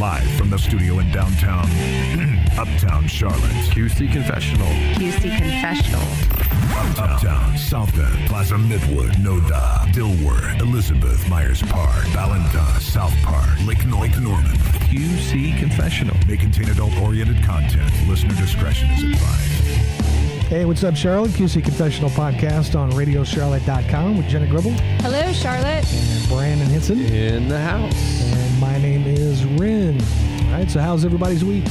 Live from the studio in downtown, uptown Charlotte. QC Confessional. QC Confessional. Uptown, South End, Plaza Midwood, Noda, Dilworth, Elizabeth, Myers Park, Ballantyne, South Park, Lake North, Norman. QC Confessional. May contain adult oriented content. Listener discretion is advised. Hey, what's up, Charlotte? QC Confessional Podcast on RadioCharlotte.com with Jenna Gribble Hello, Charlotte. and Brandon Hinson. In the house. And my name is Rin. All right, so how's everybody's week?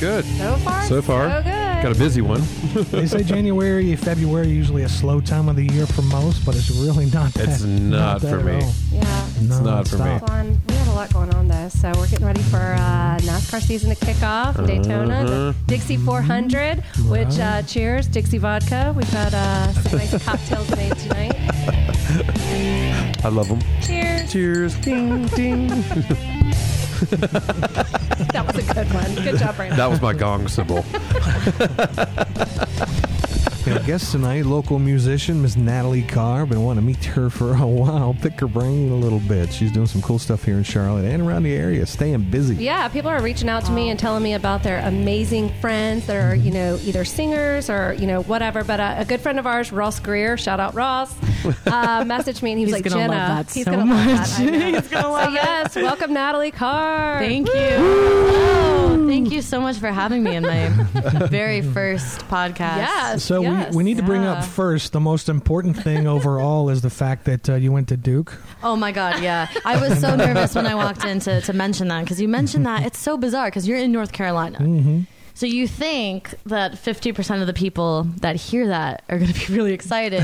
Good. So far, So far. so good. Got a busy one. They say January, February usually a slow time of the year for most, but it's really not that. It's not that for at me. all. Yeah. No, not for me. stop. Fun. We have a lot going on though, so we're getting ready for uh, NASCAR season to kick off in Daytona, the Dixie 400. Which uh, cheers, Dixie vodka. We've got uh, some nice cocktails made tonight. I love them. Cheers. Cheers. Ding, ding. That was a good one. Good job, Brandon. That was my gong cymbal. Our guest tonight, local musician Miss Natalie Carr. Been wanting to meet her for a while, pick her brain a little bit. She's doing some cool stuff here in Charlotte and around the area, staying busy. Yeah, people are reaching out to me and telling me about their amazing friends that are, you know, either singers or, you know, whatever. But uh, a good friend of ours, Ross Greer, shout out Ross, uh, messaged me and he was He's like, gonna Jenna, love that he's so gonna love that. I know. He's gonna So love it. yes, welcome Natalie Carr. Thank you. Oh, thank you so much for having me in my very first podcast. Yes. So yes. we, we need to bring up first the most important thing overall is the fact that uh, you went to Duke. Oh my God, yeah. I was so nervous when I walked in to, to mention that because you mentioned that. It's so bizarre because you're in North Carolina. Mm-hmm. So you think that 50% of the people that hear that are going to be really excited,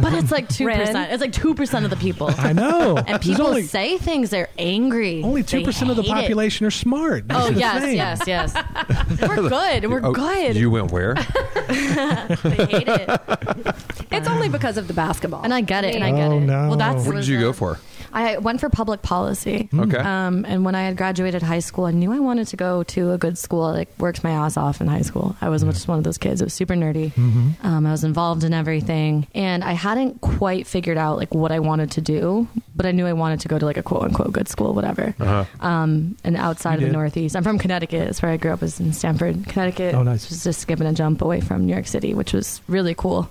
but it's like 2%. Ren. It's like 2% of the people. I know. And people only, say things, they're angry. only 2% of the hate it. population are smart. That's Oh, the yes, yes, yes. We're good. We're Oh, good. You went where? they hate it. It's only because of the basketball. And I get it, and I oh, get Oh, it. no. Well, that's What did you go for? I went for public policy. Okay. Um, and when I had graduated high school, I knew I wanted to go to a good school. I like worked my ass off in high school. I was just one of those kids. It was super nerdy. Um, I was involved in everything, and I hadn't quite figured out like what I wanted to do. But I knew I wanted to go to like a quote unquote good school, whatever. Uh-huh. Um, and outside You of the? Northeast, I'm from Connecticut. That's where I grew up. Was in Stamford, Connecticut. Oh, nice. Was just skipping a jump away from New York City, which was really cool.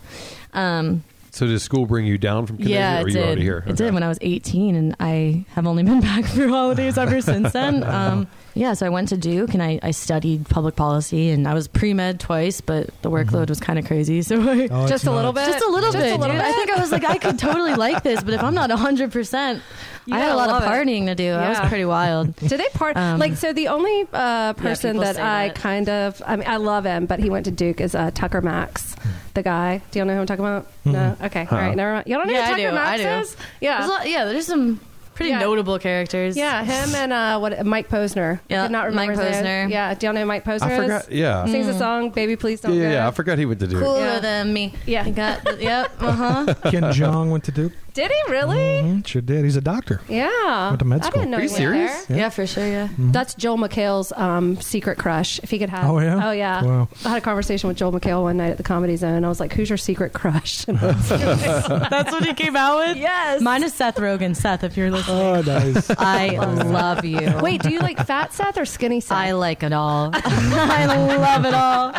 Um, So did school bring you down from Connecticut yeah, or it you did. already here? It Okay. did when I was 18, and I have only been back for holidays ever since then. Um, yeah, so I went to Duke and I, I studied public policy, and I was pre med twice, but the workload was kind of crazy. So I, Oh, it's just a little bit. just a little Just bit. a little dude. I think I was like, I could totally like this, but if I'm not 100, percent You I had a lot of love it. partying to do. I was pretty wild. Do they part Um, like so? The only uh, person people that I that. kind of, I mean, I love him, but he went to Duke is uh, Tucker Max, the guy. Do y'all know who I'm talking about? No. Okay. All right. Never mind. Y'all don't know Yeah, who I Tucker do, Max I do. is? Yeah. There's lot, yeah, there's some pretty Yeah. notable characters. Yeah, him and uh, what Mike Posner. Yeah, Did not remember Mike his name. Posner. Yeah, do y'all know who Mike Posner I is? forgot. Yeah. Sings a song, "Baby Please Don't Yeah, yeah, Go." yeah. I forgot he went to Duke. Cooler Yeah. than me. Yeah. You got, yep, uh huh. Ken Jeong went to Duke. Did he really? Mhm, sure did. He's a doctor. Yeah. Went to med school. I school. didn't know Are he you serious? there. Yeah. for sure, yeah. That's Joel McHale's um, secret crush. If he could have. Oh, yeah? Oh yeah. Wow. I had a conversation with Joel McHale one night at the Comedy Zone. I was like, "Who's your secret crush?" That's what he came out with? yes. Mine is Seth Rogen. Seth, if you're listening. Oh, nice. I love you. Wait, do you like fat Seth or skinny Seth? I like it all. I love it all.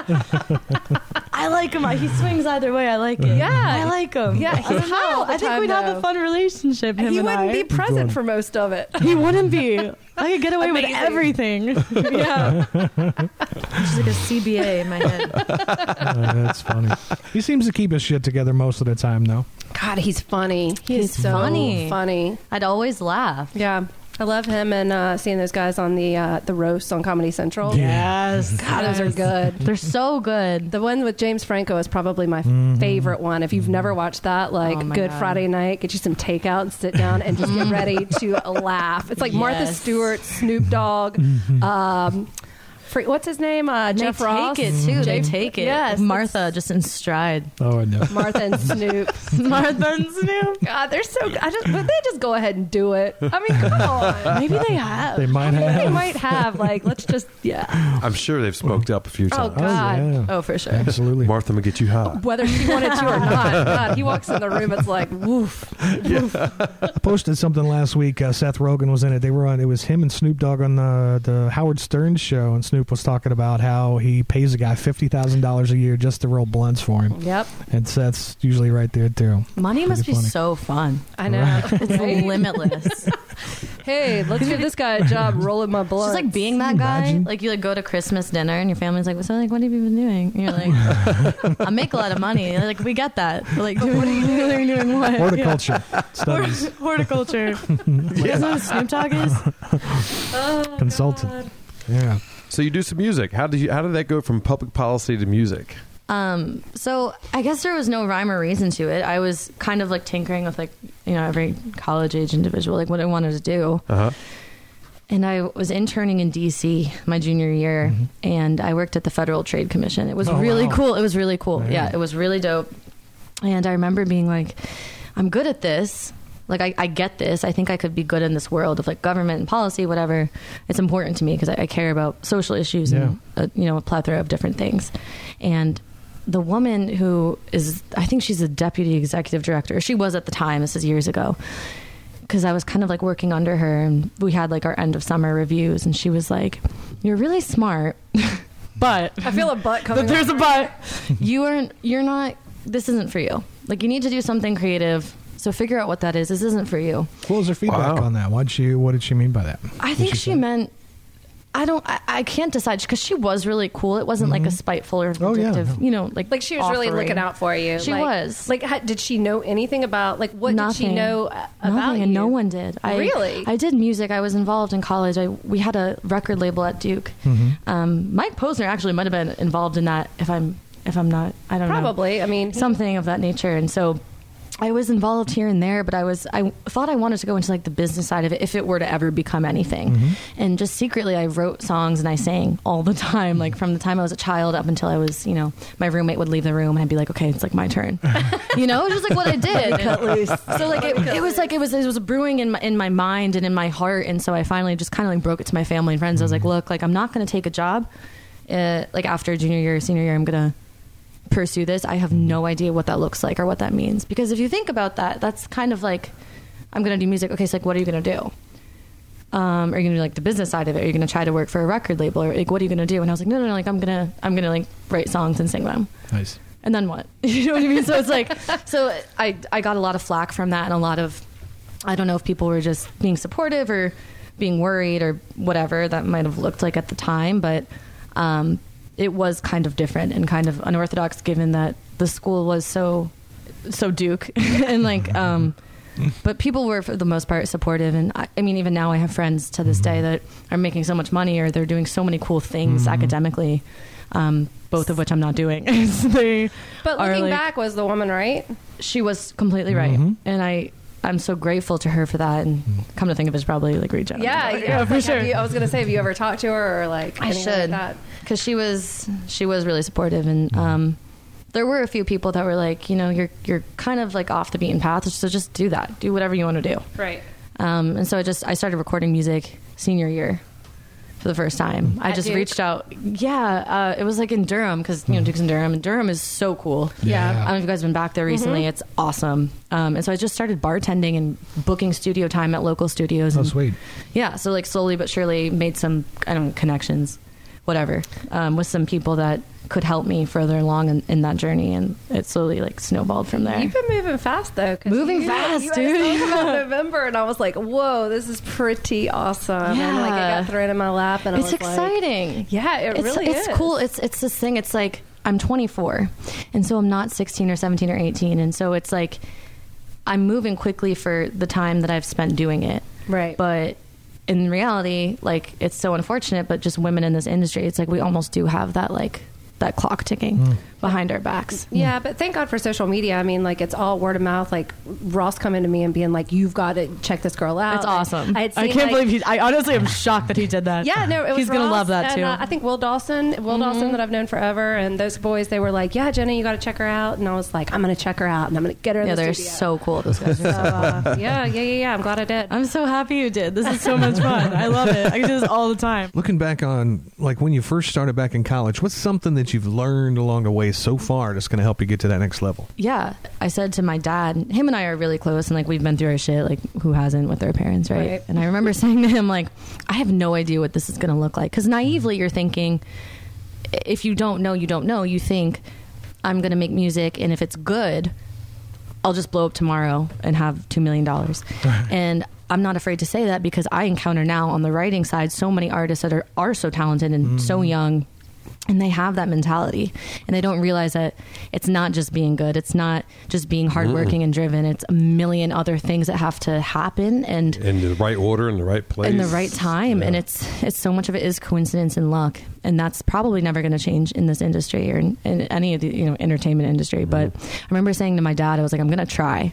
I like him. He swings either way. I like it. Yeah. I like him. Yeah, I he's don't high know. all the I think time, we'd have though. a fun relationship. Him he and wouldn't I. be present for most of it. He wouldn't be. I could get away Amazing. with everything. yeah. Just like a CBA in my head. Uh, that's funny. He seems to keep his shit together most of the time, though. God, he's funny. He is He's so funny. funny. I'd always laugh. Yeah. I love him and uh, seeing those guys on the uh, the roast on Comedy Central. Yes. God, those are good. They're so good. The one with James Franco is probably my Mm-hmm. favorite one. If you've never watched that, like Oh Good God. Friday night, get you some takeout and sit down and just get ready to laugh. It's like Martha Stewart, Snoop Dogg, Mm-hmm. um, Free, what's his name? Uh, They Jeff take it too. They take it. Yes, Martha just in stride. Oh no. Martha and Snoop. Martha and Snoop. God, they're so. I just, but they just go ahead and do it. I mean, come on. Maybe they have. They might They have. They might have like, let's just, yeah. I'm sure they've smoked up a few Oh, times. Oh, God. yeah. Oh, for sure. Absolutely. Martha will get you hot. Whether she wanted to or not. God, he walks in the room. It's like, woof. I posted something last week. Uh, Seth Rogen was in it. They were on. It was him and Snoop Dogg on the the Howard Stern show, and Snoop was talking about how he pays a guy fifty thousand dollars a year just to roll blunts for him. Yep. And Seth's usually right there too. Money must Pretty be so fun. I know. It's limitless. Hey, let's give this guy a job rolling my It's just like being that guy. Imagine. Like you like go to Christmas dinner and your family's like, "So like, what have you been doing?" And you're like, "I make a lot of money." They're like we get that. We're like, what are you doing? doing what? Horticulture studies Horticulture. Isn't that what Snoop Dogg is? consultant. Oh, yeah. So you do some music. How did you? How did that go from public policy to music? Um, so I guess there was no rhyme or reason to it. I was kind of like tinkering with like you know every college age individual, like what I wanted to do. Uh huh. And I was interning in DC my junior year, and I worked at the Federal Trade Commission. It was Oh, really wow. cool. It was really cool. Yeah. Yeah, it was really dope. And I remember being like, I'm good at this. Like, I, I get this. I think I could be good in this world of like government and policy, whatever. It's important to me because I, I care about social issues and, uh, you know, a plethora of different things. And the woman who is, I think she's a deputy executive director. She was at the time. This is years ago because I was kind of like working under her and we had like our end of summer reviews and she was like, You're really smart, but I feel a butt coming. but there's a butt You aren't you're not this isn't for you. Like you need to do something creative. So figure out what that is. This isn't for you. What was her feedback Wow. on that? What she? What did she mean by that? I Did think she, say? meant I don't I, I can't decide because she was really cool. It wasn't like a spiteful or Oh, yeah, vindictive, no. you know, like Like she was really offering. looking out for you. She Like- was. Like, how, did she know anything about? Like, what did she know uh, about Nothing, you? and no one did. I, Really? I did music. I was involved in college. I we had a record label at Duke. Um, Mike Posner actually might have been involved in that. If I'm if I'm not, I don't know. Probably. I mean, something of that nature. And so I was involved here and there, but I was I thought I wanted to go into like the business side of it if it were to ever become anything. And just secretly, I wrote songs and I sang all the time, like from the time I was a child up until I was, you know, my roommate would leave the room and I'd be like, okay, it's like my turn, you know, it was just like what I did. At least. So like it, it was like it was it was brewing in my, in my mind and in my heart, and so I finally just kind of like broke it to my family and friends. I was like, look, like I'm not going to take a job. Uh, like after junior year, senior year, I'm gonna pursue this, I have no idea what that looks like or what that means. Because if you think about that, that's kind of like, I'm going to do music. Okay, so like, what are you going to do? Um, are you going to do like the business side of it? Are you going to try to work for a record label? Or like, what are you going to do? And I was like, no, no, no, like I'm going to, I'm going to like write songs and sing them. Nice. And then what? you know what I mean? So it's like, so I, I got a lot of flack from that and a lot of, I don't know if people were just being supportive or being worried or whatever that might have looked like at the time, but um, it was kind of different and kind of unorthodox given that the school was so, so Duke. And like, um, but people were for the most part supportive. And I, I mean even now i have friends to this day that are making so much money or they're doing so many cool things academically um, both of which i'm not doing. They but looking like- back, was the woman right? she was completely right. And i i'm so grateful to her for that and come to think of it, it's probably like reach out Yeah, to her. yeah, for Like, sure you- I was gonna say, have you ever talked to her or like? I anything should, Like that? because she was she was really supportive, and um, there were a few people that were like, you know, you're you're kind of like off the beaten path, so just do that, do whatever you want to do. Right. Um, and so I just I started recording music senior year for the first time. I At just Duke? reached out. Yeah, uh, it was like in Durham because you know Duke's in Durham, and Durham is so cool. Yeah. I don't know if you guys have been back there recently. It's awesome. Um, and so I just started bartending and booking studio time at local studios. Oh, and sweet. yeah, so like slowly but surely made some I don't know connections, whatever, um, with some people that could help me further along in, in that journey, and it slowly like snowballed from there. You've been moving fast though Moving you- fast, you dude. about November, and I was like, "Whoa, this is pretty awesome!" And like it got thrown in my lap, and I it's was like, exciting. "Yeah, it it's, really it's is." cool. It's it's this thing. It's like I'm 24, and so I'm not 16 or 17 or 18, and so it's like I'm moving quickly for the time that I've spent doing it. Right. But in reality, like it's so unfortunate, but just women in this industry, it's like we almost do have that like that clock ticking behind our backs. Yeah, but thank God for social media. I mean, like it's all word of mouth. Like Ross coming to me and being like, "You've got to check this girl out." It's awesome. I, I, can't like- believe he. I honestly am shocked that he did that. Yeah, no, it was he's gonna love that and, too. uh, I think Will Dawson, Will Dawson that I've known forever, and those boys, they were like, "Yeah, Jenny, you got to check her out." And I was like, "I'm going to check her out, and I'm going to get her in yeah, the they're studio." so cool. Those guys. So, uh, yeah, yeah, yeah, yeah. I'm glad I did. I'm so happy you did. This is so much fun. I love it. I do this all the time. Looking back on like when you first started back in college, what's something that you've learned along the way so far that's going to help you get to that next level? Yeah, I said to my dad, him and I are really close, and like we've been through our shit, like who hasn't with their parents, right? Right. And I remember saying to him, like, I have no idea what this is going to look like, because naively you're thinking, if you don't know, you don't know. You think I'm going to make music, and if it's good, I'll just blow up tomorrow and have two million dollars. and I'm not afraid to say that because I encounter now on the writing side so many artists that are are so talented and so mm. young and they have that mentality. And they don't realize that it's not just being good. It's not just being hardworking and driven. It's a million other things that have to happen and in the right order, in the right place, in the right time. And it's it's so much of it is coincidence and luck. And that's probably never going to change in this industry or in, in any of the you know entertainment industry. But i remember saying to my dad i was like i'm going to try.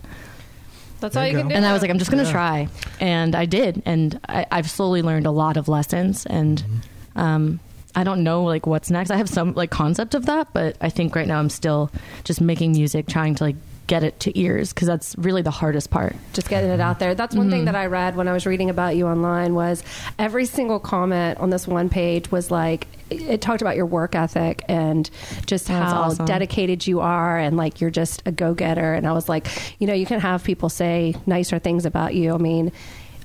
That's There all you you can do. and I was like, I'm just going to Yeah. try. And I did. And I, I've slowly learned a lot of lessons. And um, I don't know like what's next. I have some like concept of that, but I think right now I'm still just making music, trying to like get it to ears because that's really the hardest part. just getting it out there. That's one Mm-hmm. thing that I read when I was reading about you online was every single comment on this one page was like it it talked about your work ethic and just That's how awesome. dedicated you are and like you're just a go-getter and I was like, you know, you can have people say nicer things about you. I mean,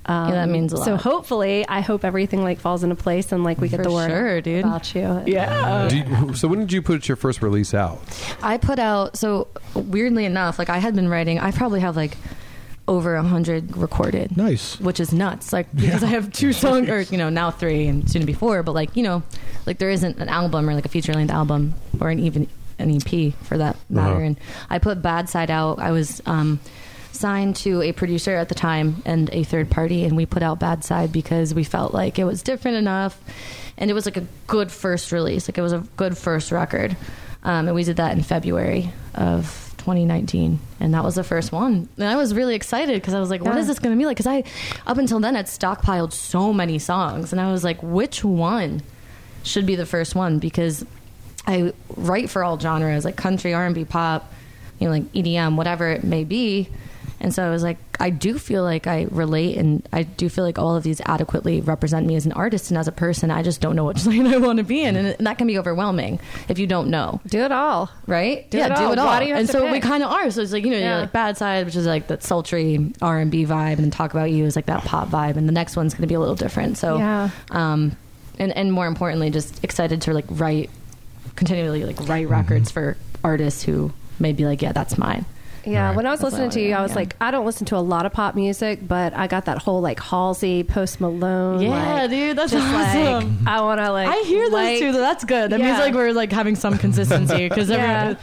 um, Yeah, that means a So hopefully, I hope everything like falls into place and like we get For the word sure, dude. about you. Yeah. Do you- so when did you put your first release out? I put out, so weirdly enough, like I had been writing, I probably have like over a hundred recorded. Nice. which is nuts. Like because I have two songs, or you know now three and soon to be four. But like you know, like there isn't an album or like a feature length album or an even an EP for that matter. Uh-huh. And I put Bad Side out. I was um, signed to a producer at the time and a third party, and we put out Bad Side because we felt like it was different enough, and it was like a good first release. Like it was a good first record, um, and we did that in February of. 2019 and that was the first one and i was really excited because i was like what Yeah. is this going to be like because i up until then had stockpiled so many songs and i was like which one should be the first one because i write for all genres like country r&b pop you know like edm whatever it may be and so i was like i do feel like i relate and i do feel like all of these adequately represent me as an artist and as a person i just don't know which lane i want to be in and, that can be overwhelming if you don't know Do it all. right? Do yeah, it do all. it all. Do and to so we kind of are. So it's like you know, Yeah. you're like bad side, which is like that sultry R and B vibe, and then talk about you is like that pop vibe, and the next one's going to be a little different. So, Yeah. um, and and more importantly, just excited to like write continually like write records for artists who may be like, yeah, that's mine. Yeah, Right. when I was listening to you, I was yeah. like, I don't listen to a lot of pop music, but I got that whole like Halsey, Post Malone. Yeah, like, dude, that's just awesome. like I want to like. I hear those like, too. Though. That's good. That means like we're like having some consistency because Yeah.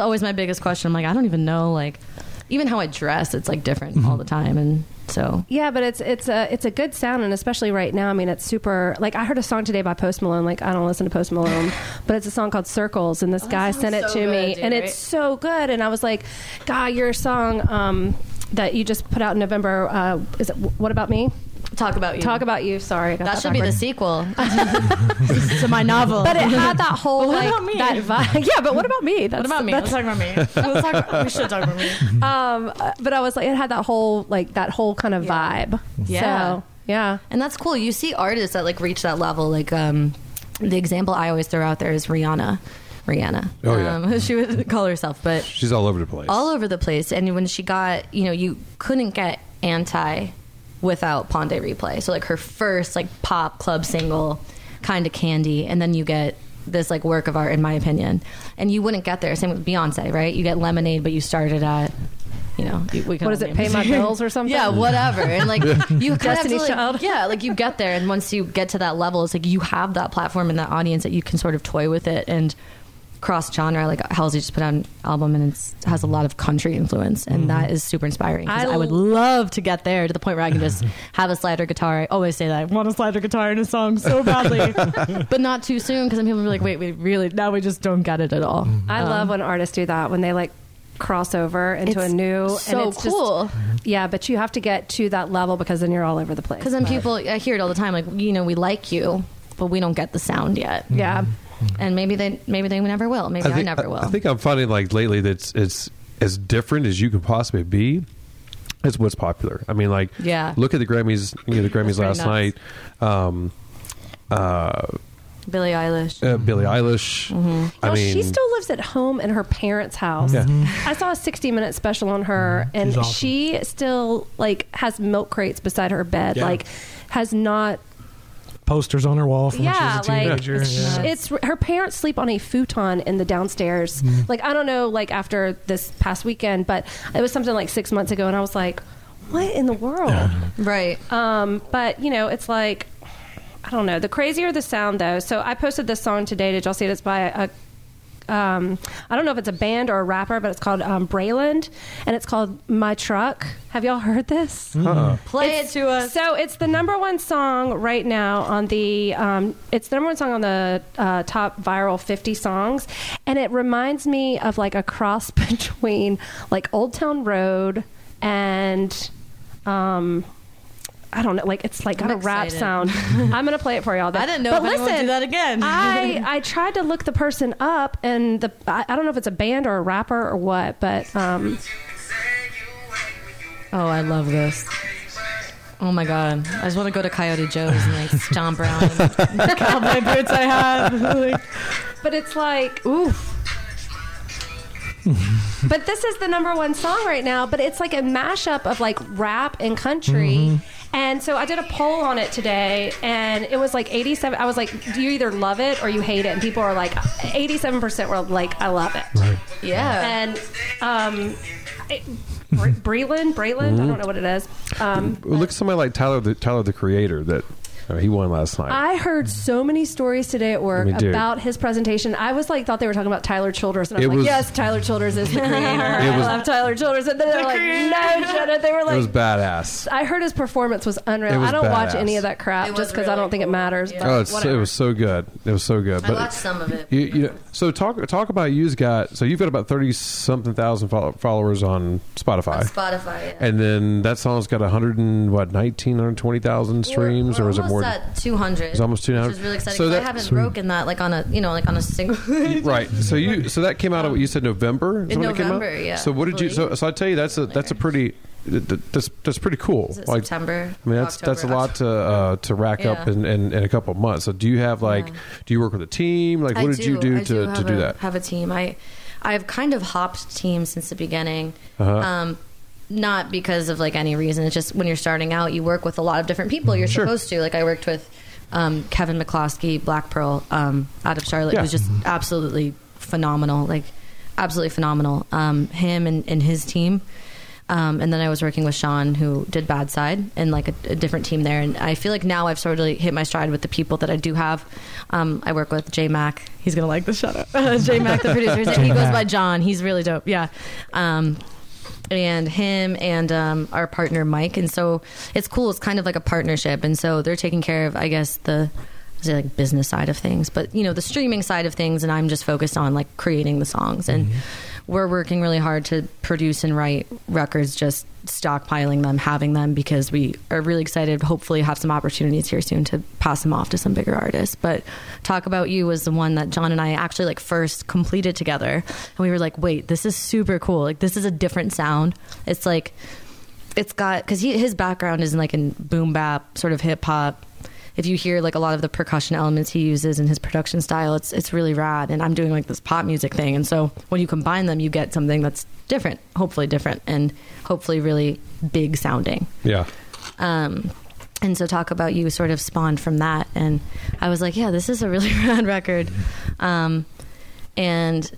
always my biggest question. I'm like, I don't even know like even how I dress. It's like different mm-hmm. all the time, and so Yeah, but it's it's a it's a good sound, and especially right now. I mean, it's super. Like I heard a song today by Post Malone. Like I don't listen to Post Malone, but it's a song called Circles, and this guy sent it so to me, dude, and right? it's so good. And I was like, God, your song um, that you just put out in November. Uh, is it What About Me? Talk about you. Talk about you. Sorry, I That should be the sequel to my novel. But it had that whole what like about me? that vibe. Yeah, but what about me? That's, what about me? that's- Let's talk about me. Let's talk about, we should talk about me. um, uh, but I was like, it had that whole like that whole kind of Yeah. vibe. Yeah. So, yeah. And that's cool. You see artists that like reach that level. Like um, the example I always throw out there is Rihanna. Rihanna. Oh, yeah. Um, she would call herself, but She's all over the place. all over the place. And when she got, you know, you couldn't get anti without Pon de Replay. So like her first like pop club single, kind of candy, and then you get this like work of art, in my opinion. And you wouldn't get there. Same with Beyonce, right? You get Lemonade, but you started at. You know, you- we can What all is it? Pay my bills or something? Yeah, whatever. And like you kind of have to, Destiny's like- Child. yeah, like you get there, and once you get to that level, it's like you have that platform and that audience that you can sort of toy with it and cross genre. Like Halsey just put out an album and it has a lot of country influence, and mm-hmm. that is super inspiring. I I, would love to get there to the point where I can just have a slider guitar. I always say that I want a slider guitar in a song so badly, but not too soon because then people will be like, "Wait, we really now we just don't get it at all." Mm-hmm. I Um, love when artists do that when they like cross over into It's a new so and it's cool. Just, yeah, but you have to get to that level because then you're all over the place. Because then people, I hear it all the time, like you know, we like you, but we don't get the sound yet. yeah, and maybe they maybe they never will. Maybe I, think, never will. I think I'm finding like lately that it's, it's as different as you can possibly be. It's what's popular. I mean, like, Yeah. Look at the Grammys. You know, the Grammys last very night. Um, uh, Billie Eilish. uh, Billie Eilish. Mm-hmm. I well, mean, she still lives at home in her parents' house. Yeah. I saw a 60 minute special on her, and awesome. she still like has milk crates beside her bed. Yeah. Like, has not. Posters on her wall from Yeah, when she was a like teenager. it's, yeah. it's her parents sleep on a futon in the downstairs. Like I don't know, like after this past weekend, but it was something like six months ago, and I was like, "What in the world?" Right. Um, but you know, it's like I don't know. The crazier the sound, though. So I posted this song today. Did y'all see it? It's by a. Um, I don't know if it's a band or a rapper, but it's called um, Breland, and it's called "My Truck." Have y'all heard this? uh-uh. Play It's- it to us. So it's the number one song right now on the. Um, it's the number one song on the uh, top viral 50 songs, and it reminds me of like a cross between like Old Town Road and. Um, I don't know, like it's like got I'm a rap excited. sound. I'm gonna play it for y'all. I didn't know but if listen, do that again. I I tried to look the person up, and the I, I don't know if it's a band or a rapper or what, but um, oh, I love this. Oh my god! I just want to go to Coyote Joe's and like stomp around in the cowboy boots I have. But it's like oof. but this is the number one song right now. But it's like a mashup of like rap and country. And so I did a poll on it today, and it was like 87. I was like, "Do you either love it or you hate it?" And people are like, 87 percent were like, "I love it." yeah. And um, it, Bre- Breland, Breland, I don't know what it is. Um, Well, look at somebody like Tyler, the Tyler the Creator. That uh, he won last night. I heard so many stories today at work I mean, dude. about his presentation. I was like, thought they were talking about Tyler Childers, and I It was like, yes, Tyler Childers is the creator. I was- love Tyler Childers. And then they're like, no, Jenna. They were it was badass. I heard his performance was unreal. Was I don't watch any of that crap just because I don't think it matters. Yeah. but Oh, it's, it was so good. It was so good. I But watched some of it. you, you know, so talk talk about you've got so you've got about thirty something thousand follow, followers on Spotify, On Spotify. Yeah. and then that song's got a hundred and what nineteen hundred twenty thousand streams, We're- or is it more? Almost at 200. It's almost 200. Which is really exciting. So 'cause that- I haven't Sweet. broken that like on a you know like on a single. Right. So you so that came out of what you said November. Is In when it came out? November, yeah, So what did you? So, so I tell you that's a that's a pretty th- th- that's that's pretty cool. Like September? I mean that's that's a lot to uh, to rack up in, in, in a couple of months. So do you have like Yeah. do you work with a team? Like what I did you do I to, to do a, that? Have a team. I I've kind of hopped teams since the beginning. Uh-huh. Um, not because of like any reason. It's just when you're starting out, you work with a lot of different people. You're Sure. supposed to. Like I worked with um, Kevin McCloskey, Black Pearl, um, out of Charlotte, Yeah. who's just absolutely phenomenal. Like absolutely phenomenal. Um, him and, and his team. Um, and then I was working with Sean, who did Bad Side, and like a, a different team there. And I feel like now I've sort of hit my stride with the people that I do have. Um, I work with J Mac. He's gonna like this shout out. J Mac, the producer. He goes by John. He's really dope. Yeah. And him and um, our partner Mike, and so it's cool. It's kind of like a partnership, and so they're taking care of, I guess, the say like business side of things, but you know the streaming side of things, and I'm just focused on like creating the songs, and we're working really hard to produce and write records, just stockpiling them, having them because we are really excited. Hopefully, have some opportunities here soon to pass them off to some bigger artists. But talk about you was the one that John and I actually like first completed together, and we were like, wait, this is super cool. Like this is a different sound. It's like it's got because his background is in like in boom bap sort of hip hop. If you hear like a lot of the percussion elements he uses in his production style, it's it's really rad. And I'm doing like this pop music thing, and so when you combine them, you get something that's different, hopefully different, and hopefully really big sounding. Yeah. Um, and so talk about you sort of spawned from that, and I was like, yeah, this is a really rad record. Um, and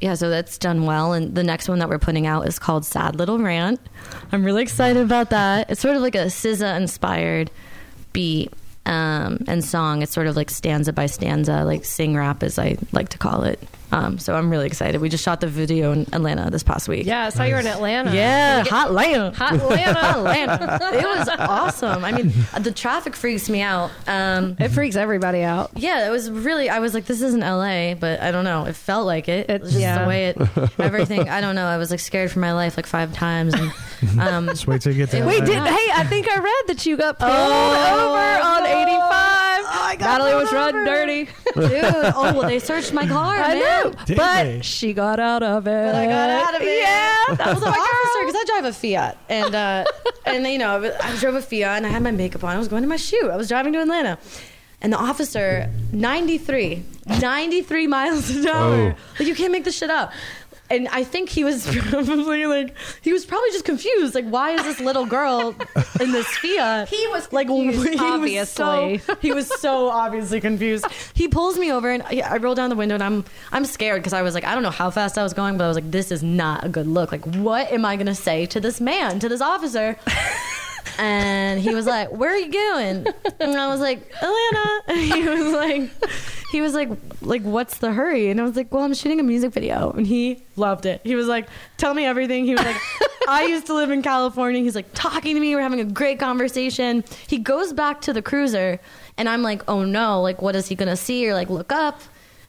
yeah, so that's done well. And the next one that we're putting out is called Sad Little Rant. I'm really excited about that. It's sort of like a SZA inspired beat. Um, and song. It's sort of like stanza by stanza, like sing rap, as I like to call it. Um, so I'm really excited. We just shot the video in Atlanta this past week. Yeah, I saw you were in Atlanta. Yeah, hot Atlanta. Hot Atlanta. Hot Atlanta. It was awesome. I mean, the traffic freaks me out. Um, It freaks everybody out. yeah, it was really. I was like, this isn't LA, but I don't know. It felt like it. It just yeah. the way it, everything. I don't know. I was like scared for my life like five times. And, um, Just wait till you get to Wait, did hey? I think I read that you got pulled Oh, over on 85. I got Natalie was pulled running over. dirty. dude, oh, well, they searched my car. I man. know, Did but they? she got out of it. But I got out of it. Yeah, that was the my officer, girl. because I drive a Fiat, and uh, and you know, I drove a Fiat, and I had my makeup on. I was going to my shoot. I was driving to Atlanta, and the officer, 93, 93 miles an hour. Oh. Like you can't make this shit up. And I think he was probably like, he was probably just confused. Like, why is this little girl in this Fiat? He was like, confused, he obviously. Was so, he was so obviously confused. He pulls me over, and I I roll down the window, and I'm I'm scared because I was like, I don't know how fast I was going, but I was like, this is not a good look. Like, what am I gonna say to this man, to this officer? And he was like, "Where are you going?" And I was like, "Atlanta." And he was like, "He was like, like what's the hurry?" And I was like, "Well, I'm shooting a music video." And he loved it. He was like, "Tell me everything." He was like, "I used to live in California." He's like talking to me. We're having a great conversation. He goes back to the cruiser, and I'm like, "Oh no! Like, what is he gonna see or like look up?"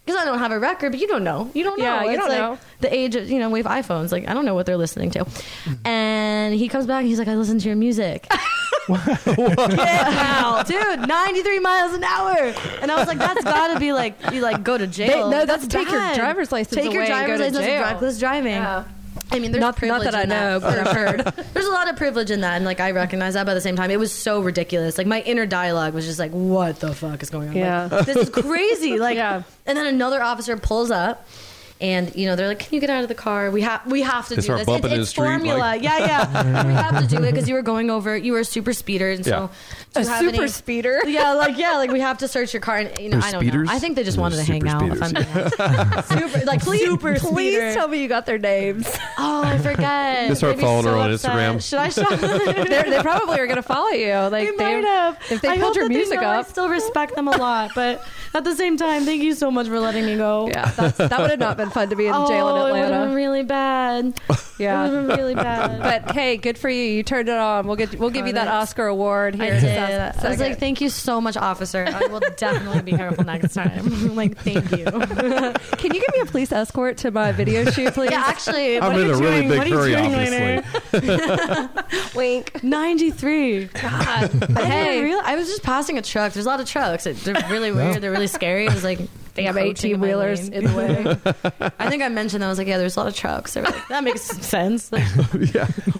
Because I don't have a record, but you don't know. You don't know. Yeah, you It's don't like know. The age of, you know, we have iPhones. Like, I don't know what they're listening to. And he comes back and he's like, I listen to your music. yeah, dude, 93 miles an hour. And I was like, that's got to be like, you like go to jail. no, that's take your bad. driver's license Take your away and go driver's to license jail. and reckless driving. Yeah. I mean, there's Not- not privilege that I know, that, but I've heard. There's a lot of privilege in that, and like I recognize that. But at the same time, it was so ridiculous. Like my inner dialogue was just like, "What the fuck is going on? Yeah. Like, this is crazy." Like, Yeah. and then another officer pulls up. And you know they're like, "Can you get out of the car? We have we have to They do this. bumping It's, it's street, formula. like- yeah, yeah. we have to do it because you were going over. You were a super speeder, and so Yeah. A super any- speeder. Yeah, like yeah, like we have to search your car. And you know, They're I don't speeders? know. I think they just They're wanted to hang super out. If I'm speeders. being honest. super like super Please tell me you got their names. Oh, I forget. They start They'd following so her on upset. Instagram. Should I show? They're, probably are going to follow you. Like they might have. If they I pulled your music know I still respect them a lot, but at the same time, thank you so much for letting me go. Yeah, that would have not been fun to be in oh, jail in oh, Atlanta. it would have been really bad. It would Yeah. have been really bad. But hey, good for you. You turned it on. We'll get we'll give you that it. Oscar award I here. in did. just a I was second. like, thank you so much, officer. I will definitely be careful next time. like, thank you. Can you give me a police escort to my video shoot, please? yeah, actually, I'm what in are a you really doing? big what are you hurry, obviously. Wink. 93. God. But I hey, I was just passing a truck. There's a lot of trucks. They're really weird. They're really scary. It was like damn have 18 wheelers in the way. I think I mentioned that. I was like, yeah, there's a lot of trucks. They were like, that makes sense. Like,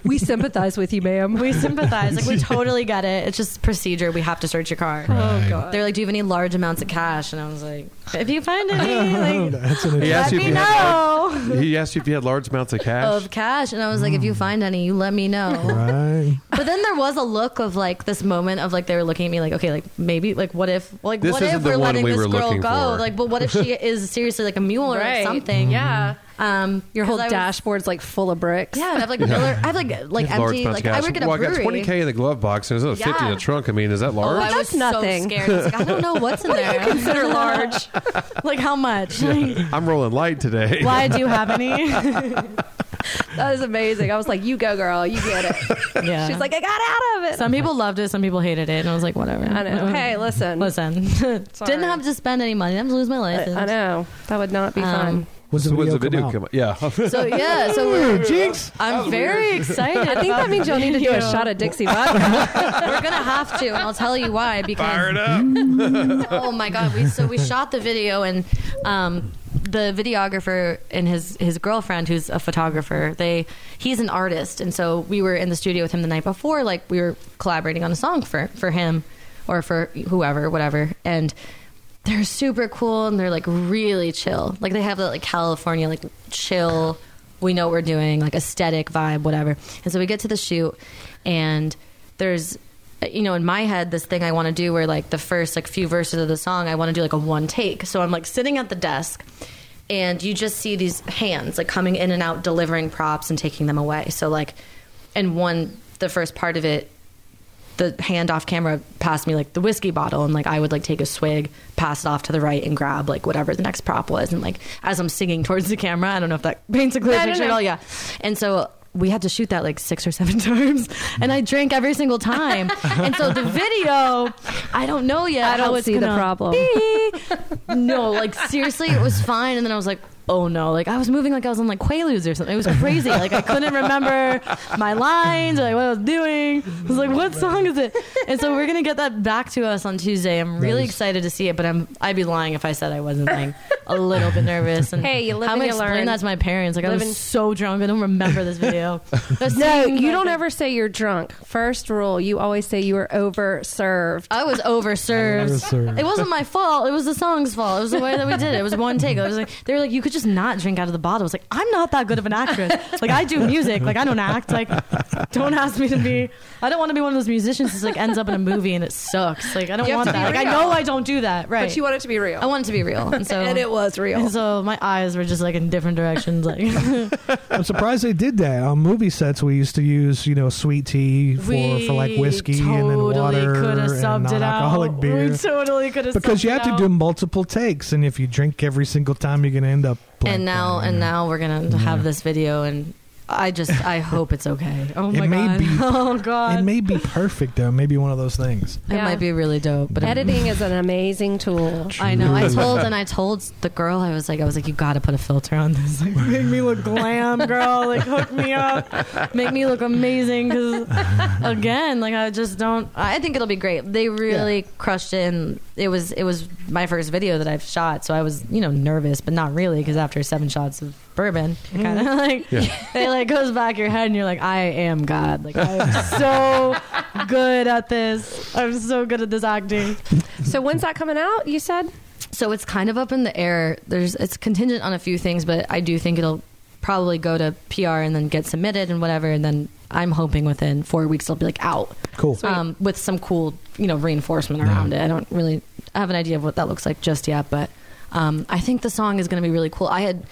we sympathize with you, ma'am. we sympathize. Like, we totally get it. It's just procedure. We have to search your car. Oh god. They're like, do you have any large amounts of cash? And I was like, if you find any, like, That's an He let asked you if me you had know he asked you if you had large amounts of cash. of cash. And I was like, if you hmm. find any, you let me know. right. But then there was a look of like this moment of like they were looking at me like, okay, like maybe like what if like This what isn't if the we're one letting we this were girl looking go? for. Like, but what if she is seriously like a mule or like Right. something? Yeah. Um, Your whole I was- dashboard's like full of bricks. Yeah, I have like miller, I have like like You large empty amounts like of I cash. work at a well, brewery. I got 20k in the glove box and there's another 50 in Yeah. the trunk. I mean, is that Oh, large? I was That's nothing. so scared. I was like, I don't know what's in there. Consider large. like how much? Like, I'm rolling light today. why do you have any? That is amazing. I was like, you go, girl. You get it. yeah. She's like, I got out of it. some people loved it, some people hated it, and I was like, whatever. I know. Hey, listen. Listen, didn't have to spend any money. Didn't have to lose my I, license. I know. That would not be Um, fun. When's the So when's video, the video come come out? out? Yeah. So yeah, so we're Jinx. I'm very excited. I think that means you'll need to do a shot of Dixie vodka. We're gonna have to, and I'll tell you why. Because Fire it up. oh my god, we so we shot the video, and um, the videographer and his his girlfriend, who's a photographer, they he's an artist, and so we were in the studio with him the night before, like we were collaborating on a song for for him or for whoever, whatever, and. They're super cool and they're like really chill. Like they have that like California like chill. We know what we're doing like aesthetic vibe, whatever. And so we get to the shoot, and there's you know, in my head, this thing I want to do where like the first like few verses of the song, I want to do like a one take. So I'm like sitting at the desk and you just see these hands like coming in and out, delivering props and taking them away. So like, in one, the first part of it, the hand off camera passed me like the whiskey bottle and like I would like take a swig, pass it off to the right and grab like whatever the next prop was and like as I'm singing towards the camera, I don't know if that paints a clear picture at all. Yeah. And so we had to shoot that like six or seven times and I drank every single time. and so the video, I don't know yet. I don't how it's see the gonna problem. be. no, like seriously, it was fine. And then I was like, oh no, like I was moving like I was on like Quaaludes or something. It was crazy. Like I couldn't remember my lines or like what I was doing. I was like, what song is it? And so we're gonna get that back to us on Tuesday. I'm really Nice. excited to see it, but I'm I'd be lying if I said I wasn't like a little bit nervous. And Hey, you live how and am I you explain learn. that to my parents? Like I Live and- was so drunk, I don't remember this video. No, you don't ever say you're drunk. First rule, you always say you were over served. I was overserved. Overserved. It wasn't my fault. It was the song's fault. It was the way that we did it. It was one take. I was like, they were like, you could just not drink out of the bottle. I was like, I'm not that good of an actress. Like, I do music. Like, I don't act. Like, don't ask me to be. I don't want to be one of those musicians who's like ends up in a movie and it sucks. Like, I don't You want that. Like, I know I don't do that. Right. But you want it to be real. I want it to be real. And so, and it was real. and so my eyes were just like in different directions. Like, I'm surprised they did that. On movie sets, we used to use, you know, sweet tea for, for like whiskey and then water could have and subbed it non-alcoholic out. beer. We totally could have because you have to do multiple takes, and if you drink every single time, you're going to end up. and now and now we're gonna have this video and I just I hope it's okay. Oh It my may god. be- oh god. it may be perfect though. Maybe one of those things. It Yeah. might be really dope, but Editing is an amazing tool. I know. I told and I told the girl I was like I was like you got to put a filter on this. Like make me look glam, girl. Like hook me up. Make me look amazing cuz again, like I just don't I think it'll be great. They really crushed it and it was it was my first video that I've shot, so I was, you know, nervous, but not really cuz after 7 shots of bourbon, kind of like it like goes back your head and you're like I am God. Like I'm so good at this. I'm so good at this acting. So when's that coming out? You said. So it's kind of up in the air. There's it's contingent on a few things, but I do think it'll probably go to PR and then get submitted and whatever. And then I'm hoping within four weeks it'll be like out Cool. um, with some cool you know reinforcement around it. I don't really have an idea of what that looks like just yet, but um, I think the song is going to be really cool. I had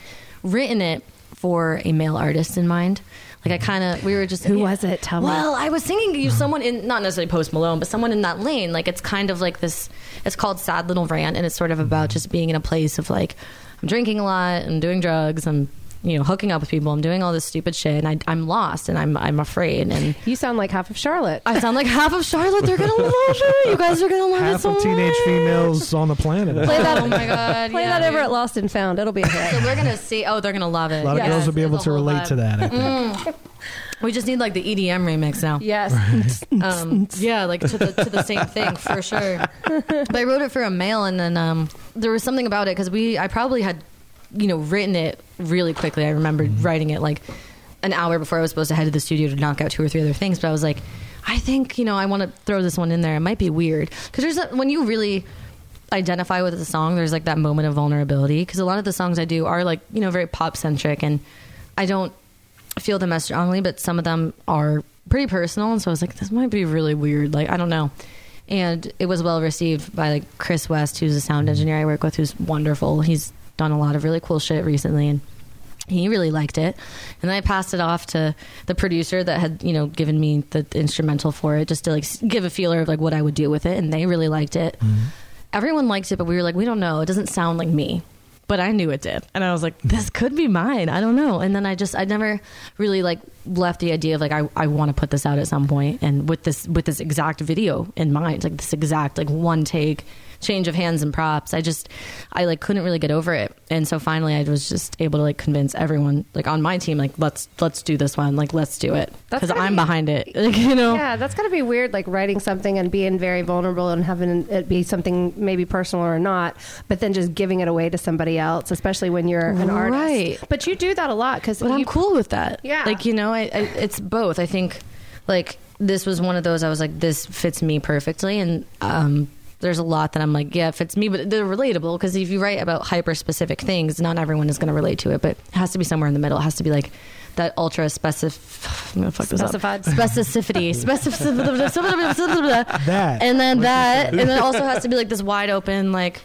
written it for a male artist in mind. Like I mm. kind of we were just Who was it? Tell me. well, I was thinking you mm. someone in not necessarily Post Malone, but someone in that lane. Like it's kind of like this. It's called Sad Little Rant, and it's sort of about just being in a place of like I'm drinking a lot, I'm doing drugs, I'm you know hooking up with people, I'm doing all this stupid shit, and I, I'm lost, and I'm I'm afraid, and You sound like half of Charlotte. I sound like half of Charlotte. They're gonna love it. You guys are gonna love it Half so of teenage much. females on the planet. Play that. Oh my god! Play yeah, that over at Lost and Found. It'll be a hit. So we're gonna see. Oh, they're gonna love it. A lot of girls will be able to a whole relate to that. I think. We just need like the EDM remix now. yes. um, yeah, like to the to the same thing for sure. But I wrote it for a male, and then um, there was something about it because we I probably had you know written it really quickly. I remembered mm-hmm. writing it like an hour before I was supposed to head to the studio to knock out two or three other things. But I was like, I think you know I want to throw this one in there. It might be weird because there's a, when you really identify with the song there's like that moment of vulnerability because a lot of the songs i do are like you know very pop centric and i don't feel them as strongly, but some of them are pretty personal. And so I was like, this might be really weird. Like, I don't know. And it was well received by like Chris West, who's a sound mm-hmm. engineer I work with, who's wonderful. He's done a lot of really cool shit recently, and he really liked it. And then I passed it off to the producer that had, you know, given me the instrumental for it, just to like give a feeler of like what I would do with it. And they really liked it. Mm-hmm. Everyone liked it, but we were like, we don't know. It doesn't sound like me but I knew it did. And I was like, this mm-hmm. could be mine. I don't know. And then I just, I never really like left the idea of like, I, I want to put this out at some point and with this, with this exact video in mind, like this exact, like one take change of hands and props. I just, I like couldn't really get over it. And so finally I was just able to like convince everyone like on my team, like, let's, let's do this one. Like, let's do it. Cause I'm be- behind it. Like, you know? Yeah, that's got to be weird, like writing something and being very vulnerable and having it be something maybe personal or not, but then just giving it away to somebody else, especially when you're an artist. But you do that a lot because but I'm cool with that. Yeah. Like, you know, I, I it's both. I think like this was one of those I was like, this fits me perfectly. And um, there's a lot that I'm like, yeah, it fits me, but they're relatable because if you write about hyper specific things, not everyone is going to relate to it, but it has to be somewhere in the middle. It has to be like that ultra specific. I'm gonna fuck this up. Specified. Specificity. Specificity. That. And then that, and then it also has to be like this wide open, like,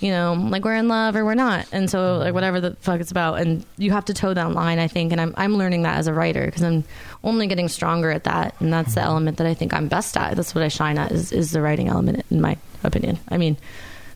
you know, like we're in love or we're not, and so like whatever the fuck it's about, and you have to toe that line, I think, and I'm I'm learning that as a writer because I'm only getting stronger at that, and that's the element that I think I'm best at. That's what I shine at is is the writing element, in my opinion. I mean.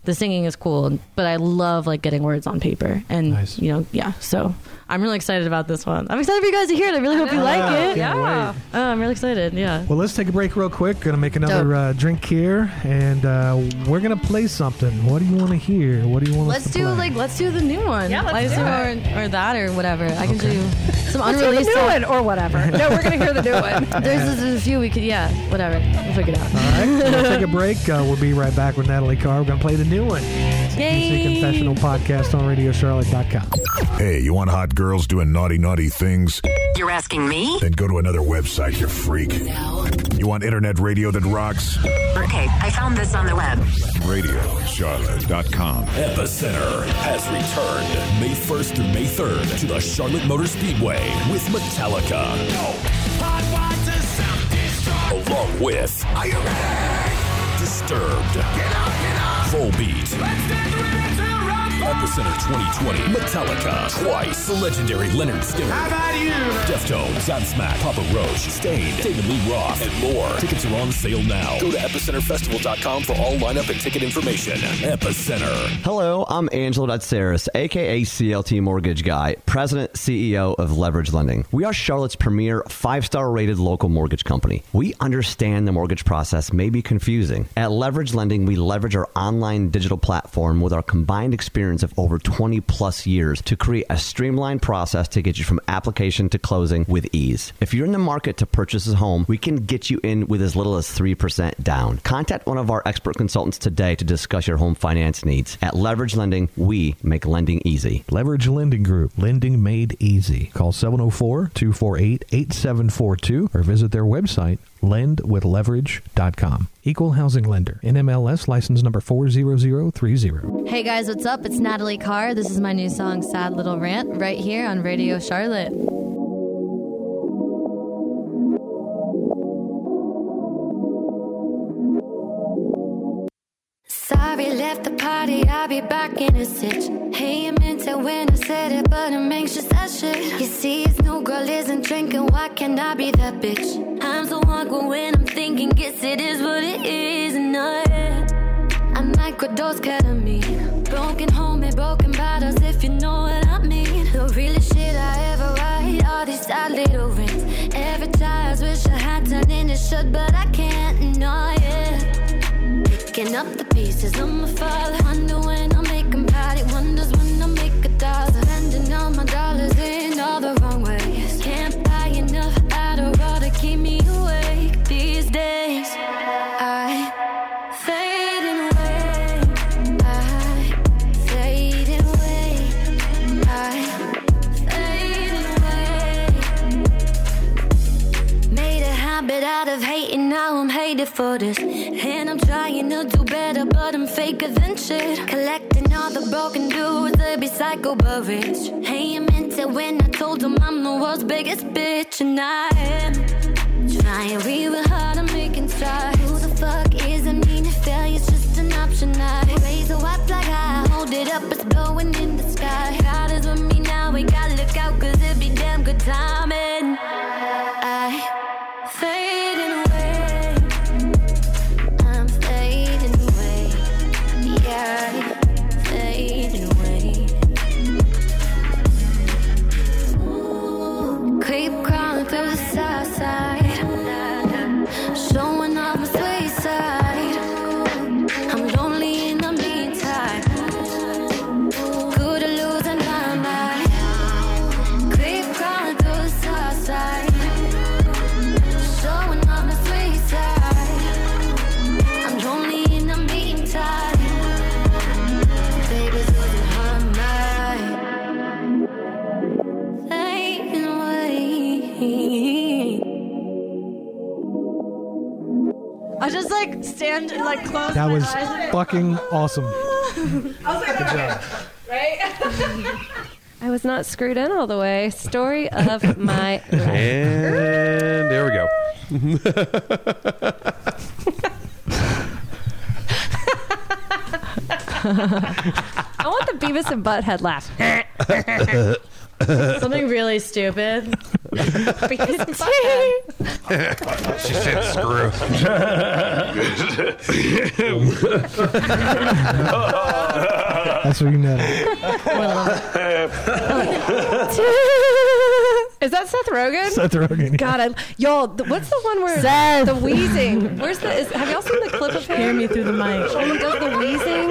The singing is cool, but I love like getting words on paper, and Nice. you know, yeah. So I'm really excited about this one. I'm excited for you guys to hear it. I really hope you like it. Yeah. Oh, I'm really excited. Yeah. Well, let's take a break real quick. Gonna make another uh, drink here, and uh, we're gonna play something. What do you want to hear? What do you want? Let's us to do play? like let's do the new one. Yeah, let's do so- or, or that or whatever. I can do some Let's do unreleased. the new stuff. one or whatever. No, we're gonna hear the new one. There's, there's a few we could. Yeah, whatever. We'll figure it out. All right, we'll take a break. Uh, we'll be right back with Natalie Carr. We're gonna play the new one. Yay! Music Confessional podcast on RadioCharlotte.com. Hey, you want hot girls doing naughty, naughty things? You're asking me? Then go to another website, you freak. You want internet radio that rocks? Okay, I found this on the web. RadioCharlotte.com. Epicenter has returned May 1st through May 3rd to the Charlotte Motor Speedway with Metallica. Along with Disturbed, Get out, get out. Volbeat, Epicenter 2020, Metallica, twice, the legendary Lynyrd Skynyrd, Deftones, Godsmack, Papa Roach, Staind, David Lee Roth, and more. Tickets are on sale now. Go to epicenterfestival.com for all lineup and ticket information. Epicenter. Hello, I'm Angelo Datsaris, aka CLT Mortgage Guy, President CEO of Leverage Lending. We are Charlotte's premier five-star rated local mortgage company. We understand the mortgage process may be confusing. At Leverage Lending, we leverage our online digital platform with our combined experience of over 20 plus years to create a streamlined process to get you from application to closing with ease. If you're in the market to purchase a home, we can get you in with as little as 3% down. Contact one of our expert consultants today to discuss your home finance needs. At Leverage Lending, we make lending easy. Leverage Lending Group, lending made easy. Call 704 248 8742 or visit their website, lendwithleverage.com. Equal housing lender. NMLS license number 40030. Hey guys, what's up? It's Natalie Carr. This is my new song, Sad Little Rant, right here on Radio Charlotte. Sorry, left the party, I'll be back in a stitch. Hey, I meant it when I said it, but I'm anxious as shit. You see, it's no girl isn't drinking, why can't I be that bitch? I'm so awkward when I'm thinking, guess it is what it is, and I I microdose ketamine. Broken home and broken bottles, if you know what I mean. The realest shit I ever write, all these sad little rings. Every time I wish I had turned into shut, but I. Picking up the pieces my fall. Wonder when I'll make 'em proud. It wonders when I'll make a dollar. Spending all my dollars in all the wrong ways. Can't buy enough Adderall to keep me awake these days. I fading away. I fading away. I fading away. Made a habit out of hating, now I'm hated for this. Faker than shit. Collecting all the broken dudes that be psycho but. Hey, I meant it when I told them I'm the world's biggest bitch, and I am. Trying real hard, I'm making strides. Just like stand and like close That my was eyes. and- fucking awesome. Right I was not screwed in all the way. Story of my life. And there we go. I want the Beavis and Butthead laugh. Something really stupid. Beavis she said screw. That's what you know. Is that Seth Rogen? Seth Rogen. yeah. God, I, y'all, th- what's the one where Seth. the wheezing? Where's the? Is, have y'all seen the clip of him? Hear me through the mic. When he does the wheezing.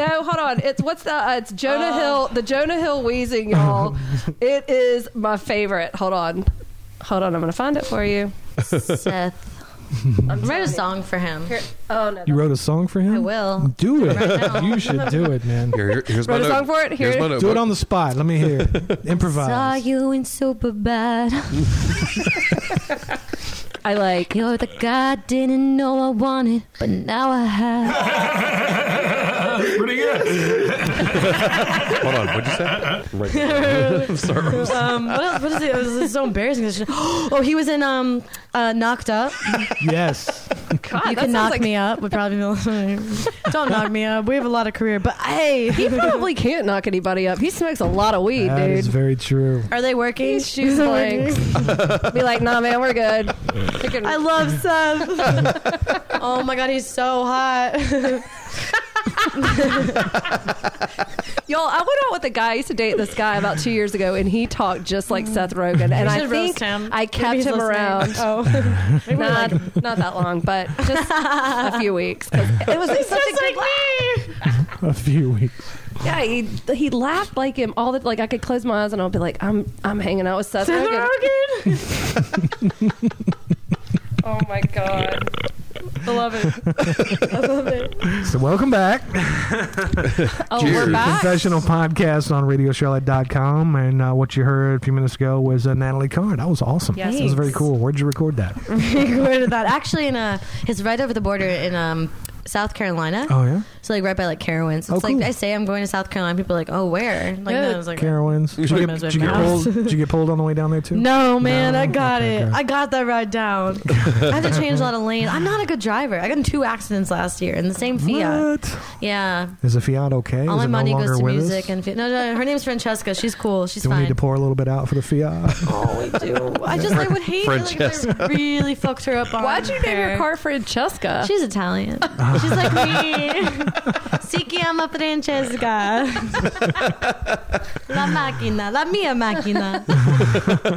No, hold on. It's what's the? Uh, it's Jonah Hill. The Jonah Hill wheezing, y'all. it is my favorite. Hold on, hold on. I'm gonna find it for you. Seth. I'm Write a song for him. Here, oh no. You wrote a song for him? I will. Do it. Right you should do it, man. Here, here- here's my Wrote a note- song for it? Here Here's my is. Do it on the spot. Let me hear it. Saw you in Superbad. I like. You're the guy I didn't know I wanted, but now I have. Pretty good. Hold on, what'd you say? Right there. I'm sorry. Um, what, else, what is it? It was, it's so embarrassing. Oh, he was in um, uh, Knocked Up. Yes. God, you that can sounds knock like- me up. Would probably be. Don't knock me up. We have a lot of career, but hey, He probably can't knock anybody up. He smokes a lot of weed, That dude. is very true. are they working? He's shoes blanks. Be like, nah, man, we're good. You I love Seth. oh my god, he's so hot. Y'all, I went out with a guy. I used to date this guy about two years ago, and he talked just like mm. Seth Rogen. And I think him. I kept him listening. around. Oh, not, not that long, but just a few weeks. It was such a good laugh. A few weeks. Yeah, he he laughed like him all the like I could close my eyes and I'll be like, I'm I'm hanging out with Seth, Rogen. Oh my god. I love it. I love it. So welcome back. Oh, we're back. Confessional podcast on RadioCharlotte.com. And uh, what you heard a few minutes ago was uh, Natalie Carr. That was awesome. Yes. That was very Thanks. cool. Where'd you record that? recorded that actually in a. It's right over the border in um South Carolina. Oh, yeah? So like right by like Carowinds. So Oh, it's like cool. I say I'm going to South Carolina. People are like, oh, where? Like no, I was like, Carowinds. Did you, get, minutes did, you get from pulled, did you get pulled on the way down there, too? No, man, No? I got Okay, it. good. I got that ride down. I had to change a lot of lanes. I'm not a good driver. I got in two accidents last year in the same Fiat. What? Yeah. Is the Fiat okay? All Is my it no money longer goes to with music us? and Fiat. No, no, her name's Francesca. She's cool. She's Do we fine. need to pour a little bit out for the Fiat? oh, we do. I just I would hate it like, if I really fucked her up. On Why'd you name your car Francesca? She's Italian. She's like me. Si que chiama Francesca. La macchina, la mia macchina.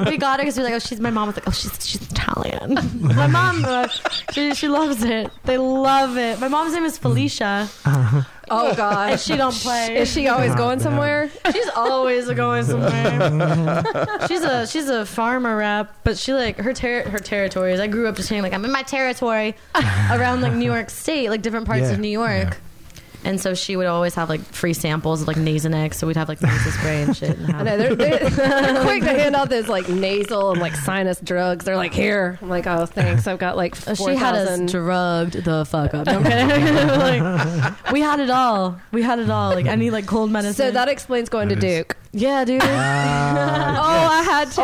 we got her because we were like, oh, she's my mom was like, oh, she's she's Italian. my mom, uh, she she loves it. They love it. My mom's name is Felicia. oh god. And she don't play. Is she always God going damn. somewhere? She's always going somewhere. she's a she's a pharma rep, but she like her ter- her territories. I grew up just saying like I'm in my territory around like New York State, like different parts Yeah, of New York. yeah. And so she would always have like free samples of like Nasonex, so we'd have like nasal spray and shit. And I know they're, they're, they're quick to hand out those like nasal and like sinus drugs. They're like, here. I'm like, oh, thanks. I've got like Uh, four she had us drugged the fuck up. Okay, like, we had it all. We had it all. Like any like cold medicine. So that explains going to That is- Duke. yeah, dude. oh, I had to.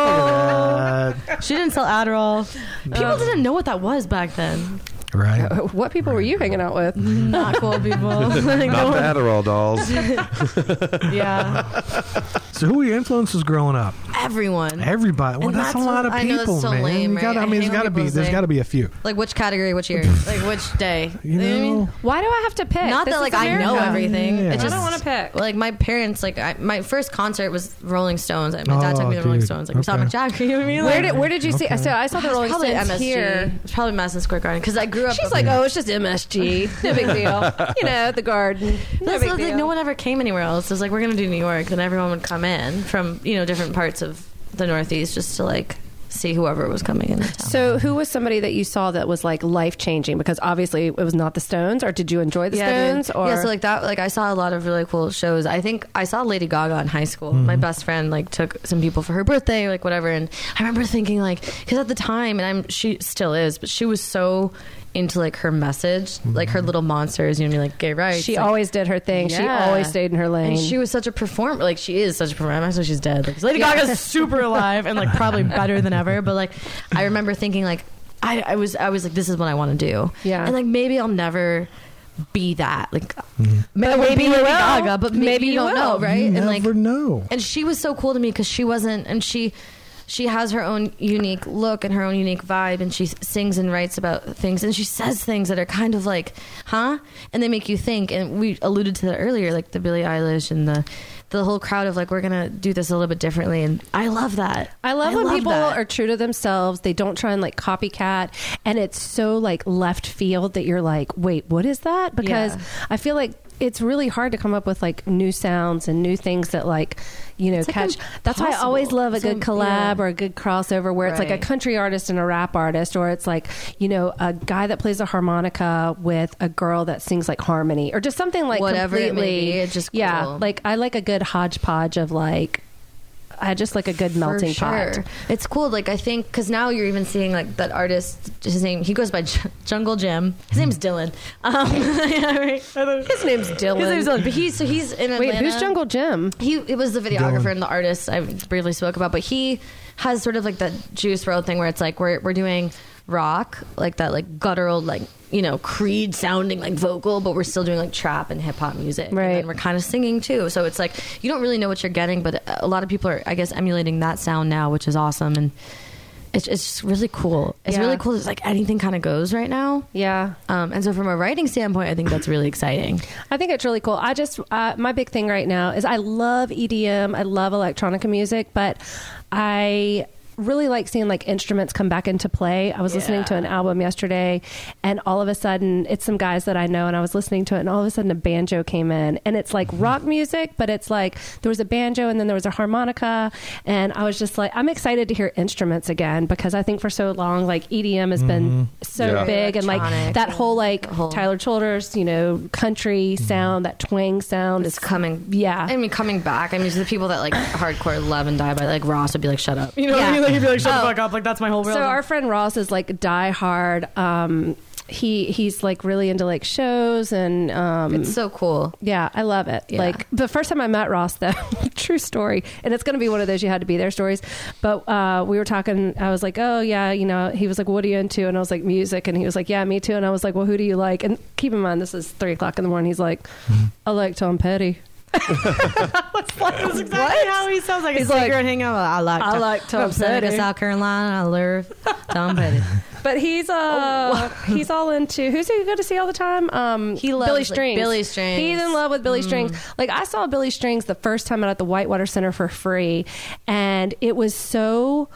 Uh, she didn't sell Adderall. People didn't know what that was back then. Right. Uh, what people were you hanging out with? Not cool people. Not the Adderall dolls. yeah, So who were your influences growing up? everyone. Everybody. Well, that's, that's a lot what- of I know people, it's so man. lame, You gotta. I I mean, hate there's when got to be. people There's say- got to be a few. Like which category, which year, like which day. You know what I mean? Why do I have to pick? Not This that is like I know everything. Yeah. It I don't want to pick. like my parents. Like I, my first concert was Rolling Stones. My dad took Oh, me to the Rolling. Stones. Like we saw Okay. Mick Jagger. You know what I mean? Where did where did you see? So I saw the Rolling Stones MSG. here. It's probably Madison Square Garden because I grew up. She's like, oh, it's just MSG. No big deal. You know, the garden. No That's big like, deal. no one ever came anywhere else. It was like we're gonna do New York, then everyone would come in from you know different parts of the Northeast just to like see whoever was coming into town. So, who was somebody that you saw that was like life changing? Because obviously it was not the Stones, or did you enjoy the dude. Stones? Or yeah, so like that, like I saw a lot of really cool shows. I think I saw Lady Gaga in high school. My Mm-hmm. best friend like took some people for her birthday, like whatever. And I remember thinking like, because at the time, and I'm she still is, but she was so into like her message, like her little monsters, you know, what I mean, like gay rights. Mm-hmm. she like, always did her thing. She always stayed in her lane. And she was such a performer. Like she is such a performer. I'm actually she's dead. Like Lady Gaga's super alive and like probably better than ever. But like I remember thinking like I, I was I was like, this is what I want to do. Yeah. and like maybe I'll never be that. Like Mm-hmm. maybe, maybe Lady. Gaga, but maybe, Maybe you you don't know, right? You and like never know. and she was so cool to me because she wasn't and she she has her own unique look and her own unique vibe and she sings and writes about things and she says things that are kind of like huh and they make you think and we alluded to that earlier like the billie eilish and the the whole crowd of like we're gonna do this a little bit differently and i love that I love when people that. are true to themselves. They don't try and like copycat, and it's so like left field that you're like, wait, what is that? Because Yeah. I feel like it's really hard to come up with like new sounds and new things that like you know It's, like, catch. That's why I always love a good collab yeah. or a good crossover where it's like a country artist and a rap artist, or it's like you know a guy that plays a harmonica with a girl that sings like harmony, or just something like Whatever it may be, just yeah, cool. like I like a good hodgepodge of like. I just like a good melting For pot. sure. It's cool. Like I think because now you're even seeing like that artist. His name he goes by J- Jungle Jim. His name's Dylan. Um, yeah, right. His name's Dylan. His name's Dylan. But he's so he's in Wait, Atlanta. who's Jungle Jim? He it was the videographer Dylan. and the artist I briefly spoke about, but he has sort of like that Juice WRLD thing where it's like we're we're doing rock like that like guttural like you know Creed sounding like vocal, but we're still doing like trap and hip hop music, Right. And we're kind of singing too, so it's like you don't really know what you're getting, but a lot of people are I guess emulating that sound now, which is awesome and. It's, it's just really cool. It's Yeah. really cool. It's like anything kind of goes right now. Yeah. Um, and so, from a writing standpoint, I think that's really exciting. I think it's really cool. I just uh, my big thing right now is I love EDM. I love electronica music, but I really like seeing like instruments come back into play. I was listening to an album yesterday and all of a sudden it's some guys that I know and I was listening to it and all of a sudden a banjo came in and it's like mm-hmm. rock music but it's like there was a banjo and then there was a harmonica and I was just like I'm excited to hear instruments again because I think for so long like EDM has been mm-hmm. so Yeah. big and like that whole like whole- Tyler Childers, you know, country mm-hmm. sound, that twang sound It's is coming. Yeah. I mean, coming back. I mean, the people that like hardcore love and die by like Ross would be like, "Shut up," you know. Yeah. What I mean? Like, he'd be like, "Shut Oh. the fuck up!" Like that's my whole world. So our friend Ross is like die hard. Um, he he's like really into like shows and um, it's so cool. yeah, I love it. Yeah. Like the first time I met Ross, though, true story, and it's going to be one of those you had to be there stories. But uh, we were talking. I was like, "Oh yeah, you know." He was like, "What are you into?" And I was like, "Music." And he was like, "Yeah, me too." And I was like, "Well, who do you like?" And keep in mind, this is three o'clock in the morning. He's like, "I like Tom Petty." That's exactly how he sounds like He's a like, secret hangout. I like. I like Tom from Seneca, Petty. South Carolina. I love Tom Petty. But he's uh he's all into who's he go to see all the time? Um He loves, Billy like, Strings. Billy Strings. Mm. He's in love with Billy Strings. Like I saw Billy Strings the first time out at the Whitewater Center for free and it was so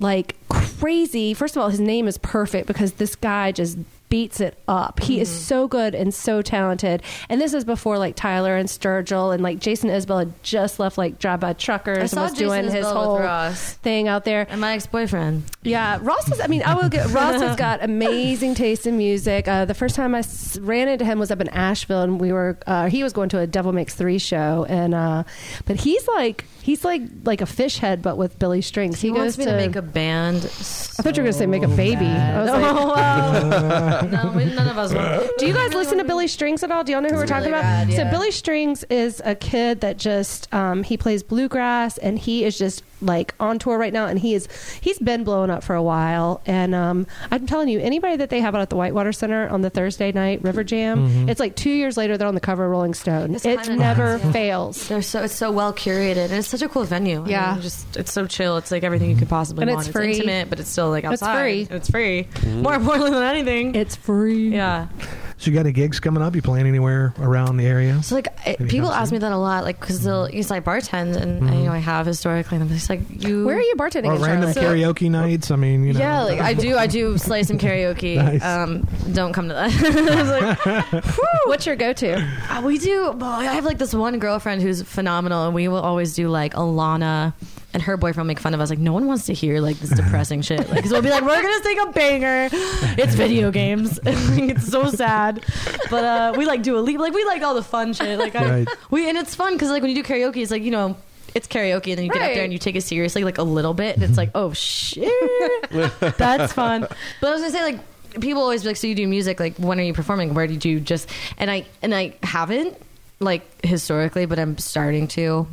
like crazy. First of all, his name is perfect because this guy just beats it up. He Mm-hmm. is so good and so talented. And this is before like Tyler and Sturgill and like Jason Isbell had just left like Drive By Truckers I and was Jason doing his Isbell with whole Ross. thing out there. And my ex boyfriend. Yeah, Ross is. I mean, I will get. Ross has got amazing taste in music. Uh, the first time I s- ran into him was up in Asheville, and we were. Uh, he was going to a Devil Makes Three show, and uh, but he's like he's like like a Phish head, but with Billy Strings. He, He, wants goes me to. to make a band. I thought you were going to say make a baby. I was like, no, we, none of us do you guys listen to Billy Strings at all? Do y'all know who we're talking really about? rad, So yeah. Billy Strings is a kid that just um, he plays bluegrass and he is just like on tour right now and he is he's been blowing up for a while and um, I'm telling you anybody that they have out at the Whitewater Center on the Thursday night River Jam it's like two years later they're on the cover of Rolling Stone It's it never nice, fails They're so it's so well curated and it's such a cool venue. I Yeah. mean, just it's so chill. It's like everything you could possibly And want. it's free. intimate, but it's still like outside. It's free. It's free. More importantly than anything. it's free yeah. So you got any gigs coming up? You playing anywhere around the area? So like it, people ask me that a lot, like because they'll use like bartend, and I, you know I have historically, and I'm just like you. where are you bartending Or in random Charlotte? karaoke nights? I mean, you know. Yeah, like I do. I do slay some karaoke. Nice. Um, don't come to that. Like, what's your go-to uh, we do. Boy, I have like this one girlfriend who's phenomenal, and we will always do like Alana. And her boyfriend will make fun of us, like no one wants to hear like this depressing shit. Like, 'cause we'll be like, we're gonna sing a banger. It's video games. it's so sad, but uh, we like do a leap. Like we like all the fun shit. Like I, Right. we and it's fun because like when you do karaoke, it's like you know. It's karaoke, and then you get up there and you take it seriously, like a little bit, and it's like, oh shit, that's fun. But I was gonna say, like, people always be like, so you do music? Like, when are you performing? Where did you just? And I and I haven't like historically, but I'm starting to.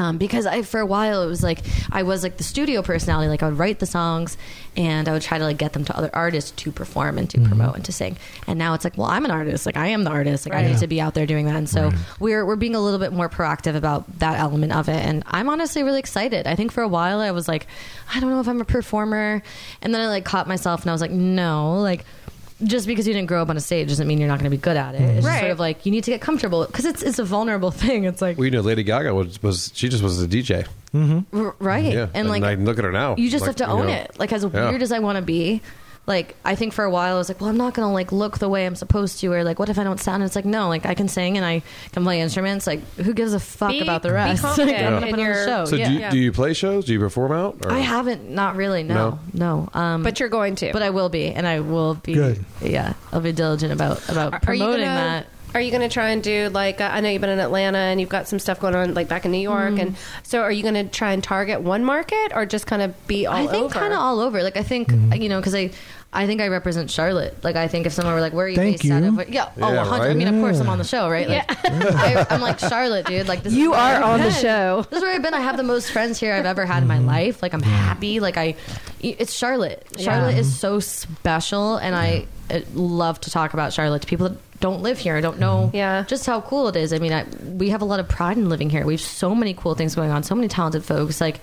Um, because I for a while it was like I was like the studio personality. Like I would write the songs, and I would try to like get them to other artists to perform and to Mm-hmm. promote and to sing. And now it's like, well, I'm an artist. Like I am the artist. Like I Right. need to be out there doing that. And so we're we're being a little bit more proactive about that element of it. And I'm honestly really excited. I think for a while I was like, I don't know if I'm a performer, and then I like caught myself and I was like, no, like. Just because you didn't grow up on a stage doesn't mean you're not going to be good at it. It's just Right. sort of like you need to get comfortable because it's it's a vulnerable thing. It's like Well, you know, Lady Gaga was, was she just was a DJ. Mm-hmm. r- right, Yeah, and like I look at her now. you just Like, have to you own know, it. Like as yeah. weird as I want to be, like I think for a while I was like, well, I'm not gonna like look the way I'm supposed to, or like, what if I don't sound? It's like no, like I can sing and I can play instruments. Like who gives a fuck Be- about the be rest? confident Like, I'm gonna in put on a your- show. So yeah. do, you, do you play shows? Do you perform out? Or? I haven't, not really. No, no. Um, But you're going to. but I will be, and I will be. Good. Yeah, I'll be diligent about about Are you promoting gonna- that. Are you going to try and do like uh, I know you've been in Atlanta and you've got some stuff going on like back in New York Mm-hmm. and so are you going to try and target one market or just kind of be all I think kind of all over. Like I think you know because I. I think I represent Charlotte. Like I think if someone were like, "Where are you Thank based out you. of?" Yeah, oh, Yeah, 100. I mean, of course, I'm on the show, right? Like, I, I'm like Charlotte, dude. Like this. You is where are I've on the been. show. This is where I've been. I have the most friends here I've ever had in my life. Like I'm happy. Like I, it's Charlotte. Charlotte is so special, and I uh, love to talk about Charlotte to people that don't live here. I don't know Yeah. just how cool it is. I mean, I, we have a lot of pride in living here. We have so many cool things going on. So many talented folks. Like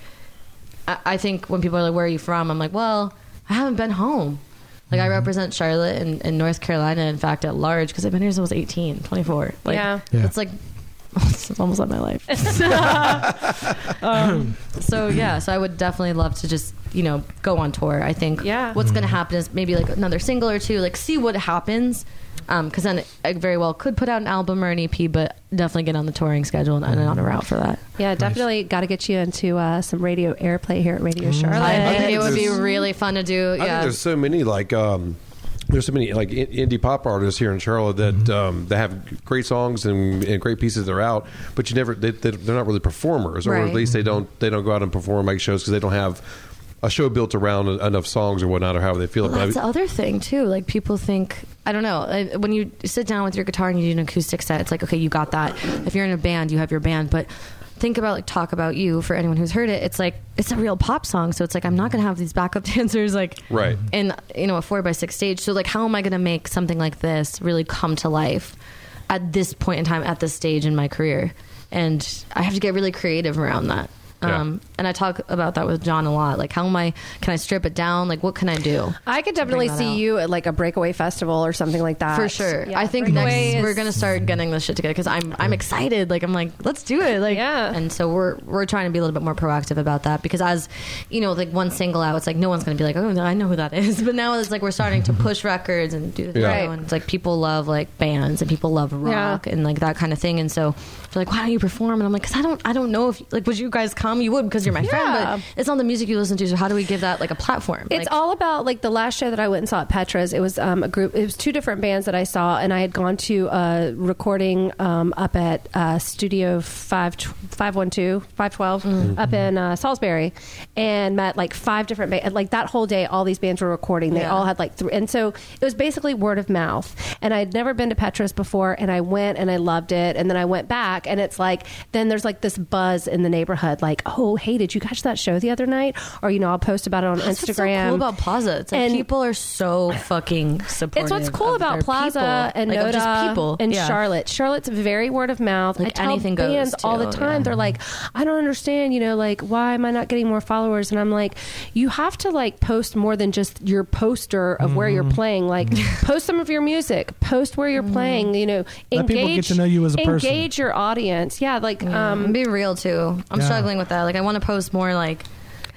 I, I think when people are like, "Where are you from?" I'm like, "Well, I haven't been home." Like I represent Charlotte and, and North Carolina, in fact, at large because I've been here since I was 18, 24. Like, Yeah. Yeah. it's like it's almost like my life. um, so yeah, so I would definitely love to just you know go on tour. I think Yeah. what's going to happen is maybe like another single or two, like see what happens. Because then I very well could put out an album or an EP, but definitely get on the touring schedule and, and on a route for that. Yeah, definitely got to get you into uh, some radio airplay here at Radio Charlotte. I think it would be really fun to do. I think Yeah, there's so many like um, there's so many like indie pop artists here in Charlotte that Mm-hmm. um, that have great songs and, and great pieces that are out, but you never they, they, they're not really performers, or Right. at least they don't they don't go out and perform make shows because they don't have a show built around enough songs or whatnot or however they feel Well, about that's it. the other thing too. Like people think, I don't know, uh, when you sit down with your guitar and you do an acoustic set, it's like, okay, you got that. If you're in a band, you have your band, but think about like talk about you for anyone who's heard it. It's like it's a real pop song, so it's like I'm not gonna have these backup dancers like Right. in you know a four by six stage. So like, how am I gonna make something like this really come to life at this point in time at this stage in my career? And I have to get really creative around that. Yeah. Um, and I talk about that with John a lot. Like, how am I? Can I strip it down? Like, what can I do? I could definitely see out? you at like a breakaway festival or something like that. For sure. Yeah, I think next is- we're gonna start getting this shit together because I'm I'm excited. Like I'm like let's do it. Like Yeah. And so we're we're trying to be a little bit more proactive about that because as you know, like one single out, it's like no one's gonna be like oh I know who that is. But now it's like we're starting to push records and do the Yeah. video, and it's like people love like bands and people love rock and like that kind of thing. And so they're like why don't you perform? And I'm like because I don't I don't know if like would you guys come? You would because you're my Yeah. friend. But it's not the music you listen to. So how do we give that like a platform? It's Like, all about like the last show that I went and saw at Petra's. It was um, a group. It was two different bands that I saw, and I had gone to a recording um, up at uh, Studio Five Five One Two Five Twelve up in uh, Salisbury, and met like five different bands. Like that whole day, all these bands were recording. They Yeah. all had like three, and so it was basically word of mouth. And I'd never been to Petra's before, and I went and I loved it. And then I went back, and it's like then there's like this buzz in the neighborhood, like, oh hey, did you catch that show the other night? Or you know, I'll post about it on That's Instagram. what's so cool about Plaza. It's like And- people are so fucking supportive. It's what's cool about Plaza people. and like, Noda just people and Yeah. Charlotte. Charlotte's very word of mouth. Like, I tell anything goes, bands all the oh, time. yeah. They're like, I don't understand. You know, like why am I not getting more followers? And I'm like, you have to like post more than just your poster of where you're mm-hmm. playing. Like, mm-hmm. post some of your music. Post where you're mm-hmm. playing. You know, Let engage. people get to know you as a person. Engage your audience. Yeah, like Yeah. um, be real too. I'm Yeah. struggling with that. Like I want to post more like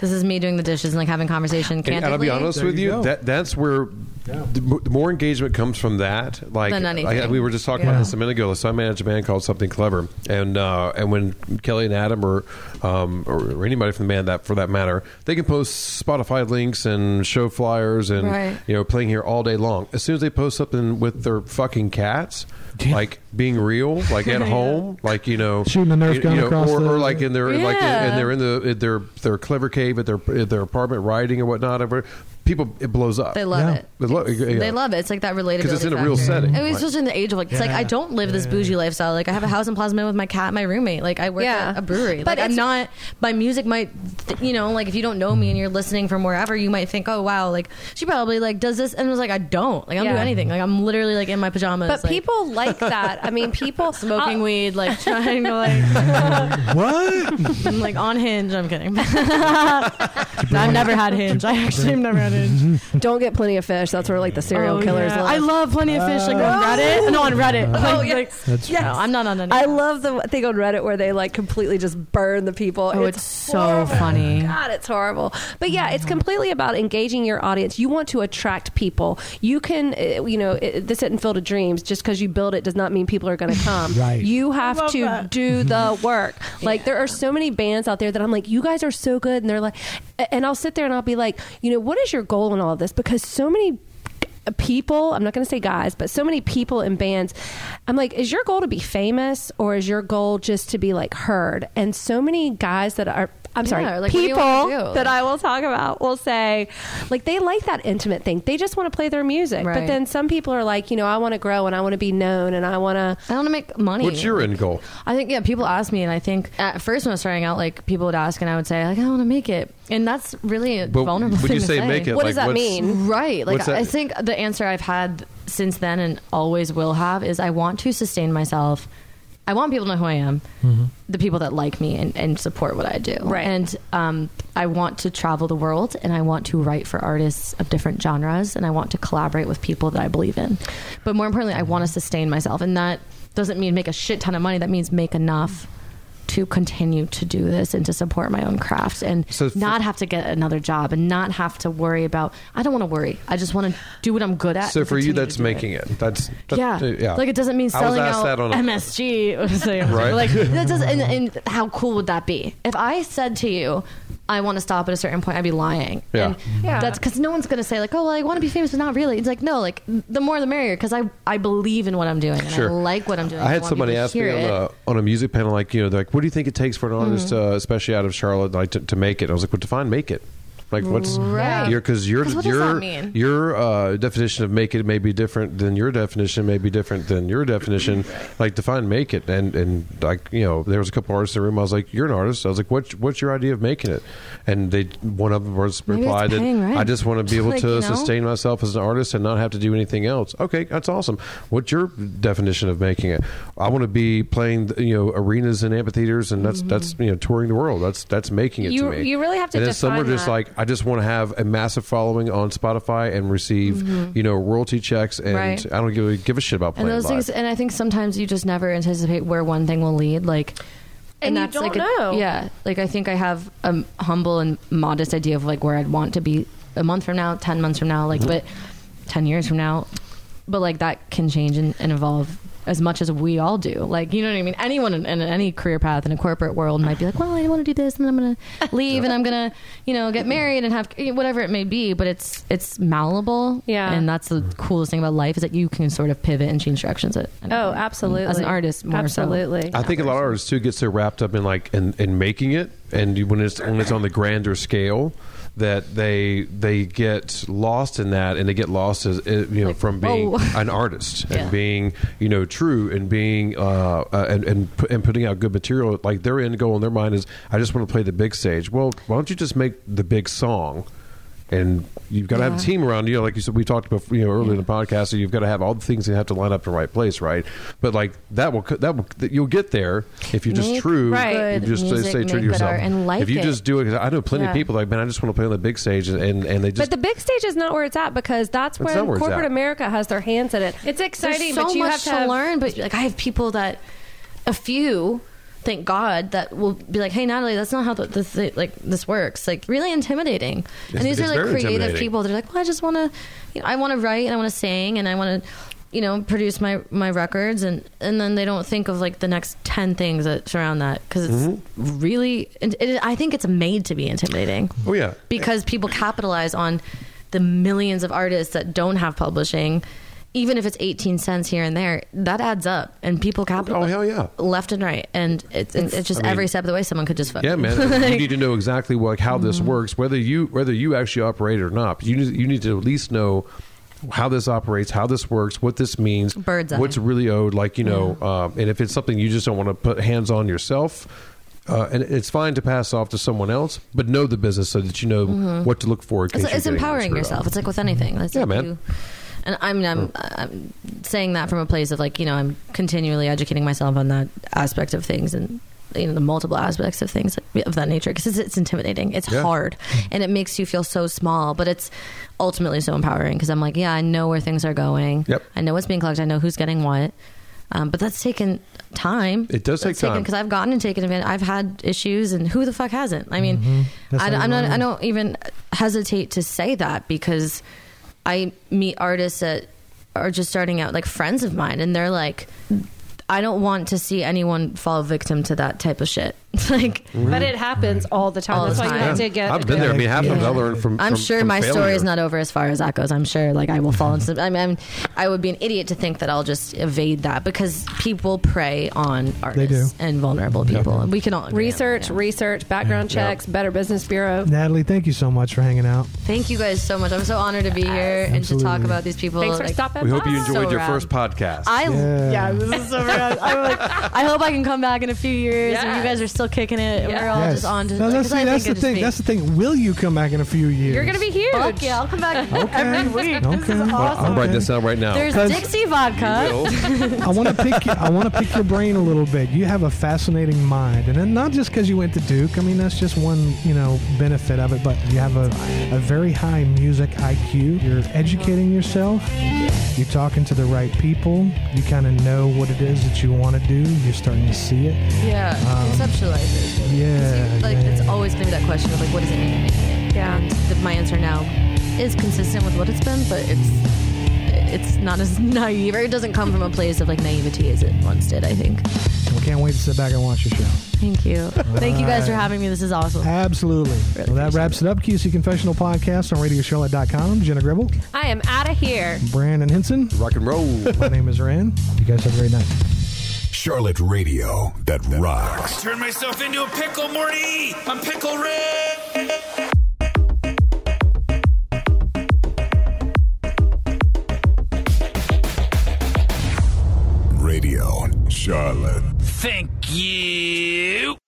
this is me doing the dishes and like having conversation. And, and I'll be honest There with you you, that that's where the, mo- the more engagement comes from that. Like, Than anything. like, we were just talking Yeah. about this a minute ago. So I manage a band called Something Clever, and uh, and when Kelly and Adam or, um, or or anybody from the band that for that matter, they can post Spotify links and show flyers and Right. you know playing here all day long. As soon as they post something with their fucking cats. Like being real, like at home, like you know, Shooting a Nerf you- gun you know, across or, the- or like in their like Yeah. and they're in the in their their clever cave at their at their apartment writing and whatnot. Ever people it blows up. They love it. They, lo- yeah. They love it. It's like that relatability. 'Cause it's in a factor. real setting. I mean, Like- especially in the age of like, it's like Yeah. I don't live this bougie lifestyle. Like I have a house in Plaza Mill with my cat, and my roommate. Like I work Yeah. at a brewery. But Like I'm it's- not. My music might, th- you know, like if you don't know me and you're listening from wherever, you might think, oh wow, like she probably like does this, and it was like I don't. Like I don't do Yeah. anything. Like I'm literally like in my pajamas. But like, people like that. I mean, people smoking weed, like trying to like what? I'm like on Hinge. I'm kidding. I've never had Hinge. I actually have never had Hinge. Don't get plenty of fish. That's where like the serial Oh, killers yeah. live. I love Plenty of Fish, like, on Reddit. No, on Reddit. Oh, Like- yes. like- That's No, I'm not on any. I love the thing on Reddit where they like completely just burn the people. Oh, it's so horrible. funny. God, it's horrible. But yeah, it's completely about engaging your audience. You want to attract people. You can, uh, you know, it, this isn't Field of Dreams. Just because you build it does not mean people are going to come. Right. You have love to that. do the work. Like there are so many bands out there that I'm like, you guys are so good, and they're like, and I'll sit there and I'll be like, you know, what is your goal in all of this? Because so many people i'm not going to say guys but so many people in bands i'm like is your goal to be famous or is your goal just to be like heard and so many guys that are i'm sorry Yeah, like, what do you people that i will talk about will say like they like that intimate thing they just want to play their music but then some people are like you know i want to grow and i want to be known and i want to I want to make money. What's your end goal? I think yeah, people ask me, and I think at first when I was starting out, like people would ask, and I would say like I want to make it, and that's really a But vulnerable. when thing you to say make it, What like, does that mean? Right. Like What's I think the answer I've had since then and always will have is I want to sustain myself. I want people to know who I am, the people that like me and, and support what I do. Right. And um, I want to travel the world and I want to write for artists of different genres and I want to collaborate with people that I believe in. But more importantly, I want to sustain myself. And that doesn't mean make a shit ton of money. That means make enough to continue to do this and to support my own craft and So not have to get another job and not have to worry about I don't want to worry. I just want to do what I'm good at. So for you, that's making it. That's, that- yeah. uh, yeah. Like it doesn't mean selling out that on a- MSG. Right. Like that does and, and how cool would that be? If I said to you, I want to stop at a certain point, I'd be lying. Yeah. And Yeah. That's because no one's gonna say like, oh, well, I want to be famous, but not really. It's like no, like the more the merrier, because I I believe in what I'm doing and Sure. I like what I'm doing. I had want somebody ask me on a, on a music panel, like, you know, they're like, what do you think it takes for an artist, Mm-hmm. uh, especially out of Charlotte, like to, to make it? I was like, well, define make it. Like, what's Right. your because your 'Cause your your uh, definition of make it may be different than your definition, may be different than your definition. Like, define make it, and and like you know, there was a couple artists in the room. I was like, you're an artist. I was like, what's what's your idea of making it? And they one of them was replied that. I just want to be able Like, to you know? sustain myself as an artist and not have to do anything else. Okay, that's awesome. What's your definition of making it? I want to be playing, you know, arenas and amphitheaters, and that's that's you know touring the world. That's that's making it You- to me. you really have to And then some are just that. like, I just want to have a massive following on Spotify and receive, you know, royalty checks, and Mm-hmm. Right. I don't give a, give a shit about and playing those live. things and i think sometimes you just never anticipate where one thing will lead like And you that's don't like a- know. yeah like i think i have a humble and modest idea of like where i'd want to be a month from now 10 months from now like but 10 years from now but like that can change and, and evolve as much as we all do like you know what i mean anyone in, in any career path in a corporate world might be like well i want to do this and then i'm gonna leave and i'm gonna you know get married and have whatever it may be but it's it's malleable Yeah. and that's the coolest thing about life is that you can sort of pivot and change directions at any Oh, point. absolutely. as an artist more so. absolutely. I think a lot of artists too get so wrapped up in like in, in making it, and when it's when it's on the grander scale, that they they get lost in that, and they get lost as uh, you know Like, from being an artist Yeah. and being you know true and being uh, uh, and and, and putting out good material. Like their end goal in their mind is, I just want to play the big stage. Well, why don't you just make the big song? And you've got to have a team around you. Like you said, we talked about you know earlier in the podcast. So you've got to have all the things that have to line up in the right place, right? But like that will that will you'll get there if you're just Make true. Right. You just music, stay true to yourself. and like if you it. just do it, 'cause I know plenty Yeah. of people like, man, I just want to play on the big stage, and and, and they just. but the big stage is not where it's at because that's It's where where corporate. America has their hands in it. It's exciting, There's so but you much have to, to have- learn. But like, I have people that a few. Thank God that will be like, "Hey, Natalie, that's not how the, this like this works." Like, really intimidating. It's- and these are like creative people. They're like, "Well, I just want to, you know, I want to write and I want to sing and I want to, you know, produce my my records." And and then they don't think of like the next ten things that surround that because it's Mm-hmm. really. It, it, I think it's made to be intimidating oh yeah, because people capitalize on the millions of artists that don't have publishing even if it's 18 cents here and there, that adds up, and people capital. Oh, hell yeah. Left and right, and it's it's, it's just I mean- every step of the way, someone could just fuck Yeah, man. you need to know exactly what, how this Mm-hmm. works, whether you whether you actually operate it or not. You need, you need to at least know how this operates, how this works, what this means, Bird's eye. what's really owed. Like you know, um, and if it's something you just don't want to put hands on yourself. Uh, and it's fine to pass off to someone else, but know the business so that you know Mhm. what to look for. It's, it's empowering yourself. up. It's like with anything. It's Yeah, like man. you- and I mean, I'm, I'm saying that from a place of like, you know, I'm continually educating myself on that aspect of things and you know the multiple aspects of things of that nature because it's, it's intimidating. It's Yeah. hard and it makes you feel so small, but it's ultimately so empowering because I'm like, yeah, I know where things are going. Yep. I know what's being collected. I know who's getting what. Um, but that's taken time. It does take time. because I've gotten and taken advantage. I've had issues, and who the fuck hasn't? I mean, Mm-hmm. I, I'm not. I don't even hesitate to say that because I meet artists that are just starting out, like friends of mine, and they're like, I don't want to see anyone fall victim to that type of shit. like, But it happens all the time. All That's the why you time. have to get. I've been there. I mean, half of it I Yeah. learned from. I'm from- sure from my story is not over as far as that goes. I'm sure like I will fall into. I mean, I'm, I would be an idiot to think that I'll just evade that because people prey on artists and vulnerable people. We can all agree on research, research, background Yeah. checks, Better Business Bureau. Natalie, thank you so much for hanging out. Thank you guys so much. I'm so honored to be here and to talk about these people. Thanks for Like, stopping We hope you enjoyed So your rad. first podcast. I Yeah. yeah. this is so rad. I'm like, I hope I can come back in a few years and you guys are still kicking it. And we're all Yes. just on to. No, like, that's, 'cause I see, that's the thing. just That's the thing. Will you come back in a few years? You're going to be huge. Fuck yeah, I'll come back Okay. every week. Okay. This is Well, awesome. I'm writing this down right now. There's 'Cause- Dixie vodka. I want to pick. I want to pick your brain a little bit. You have a fascinating mind, and then not just because you went to Duke. I mean, that's just one you know benefit of it. But you have a, a very high music IQ. You're educating yourself. You're talking to the right people. You kind of know what it is that you want to do. You're starting to see it. Yeah, Um, conceptualize it. 'Cause you- yeah, like yeah, it's yeah. always gonna be that question of like, what does it mean to make it? Yeah. And the, my answer now is consistent with what it's been, but it's it's not as naive, or it doesn't come from a place of like naivety as it once did. I think. We can't wait to sit back and watch your show. Thank you. Thank you guys for having me. This is awesome. Absolutely. well, that wraps it up. QC Confessional Podcast on RadioCharlotte.com. Jenna Gribble, I am out of here. Brandon Henson. Rock and roll. My name is Rand. You guys have a great night. Charlotte Radio that rocks. Turn myself into a pickle, Morty. I'm Pickle Rick! Radio Charlotte. Thank you.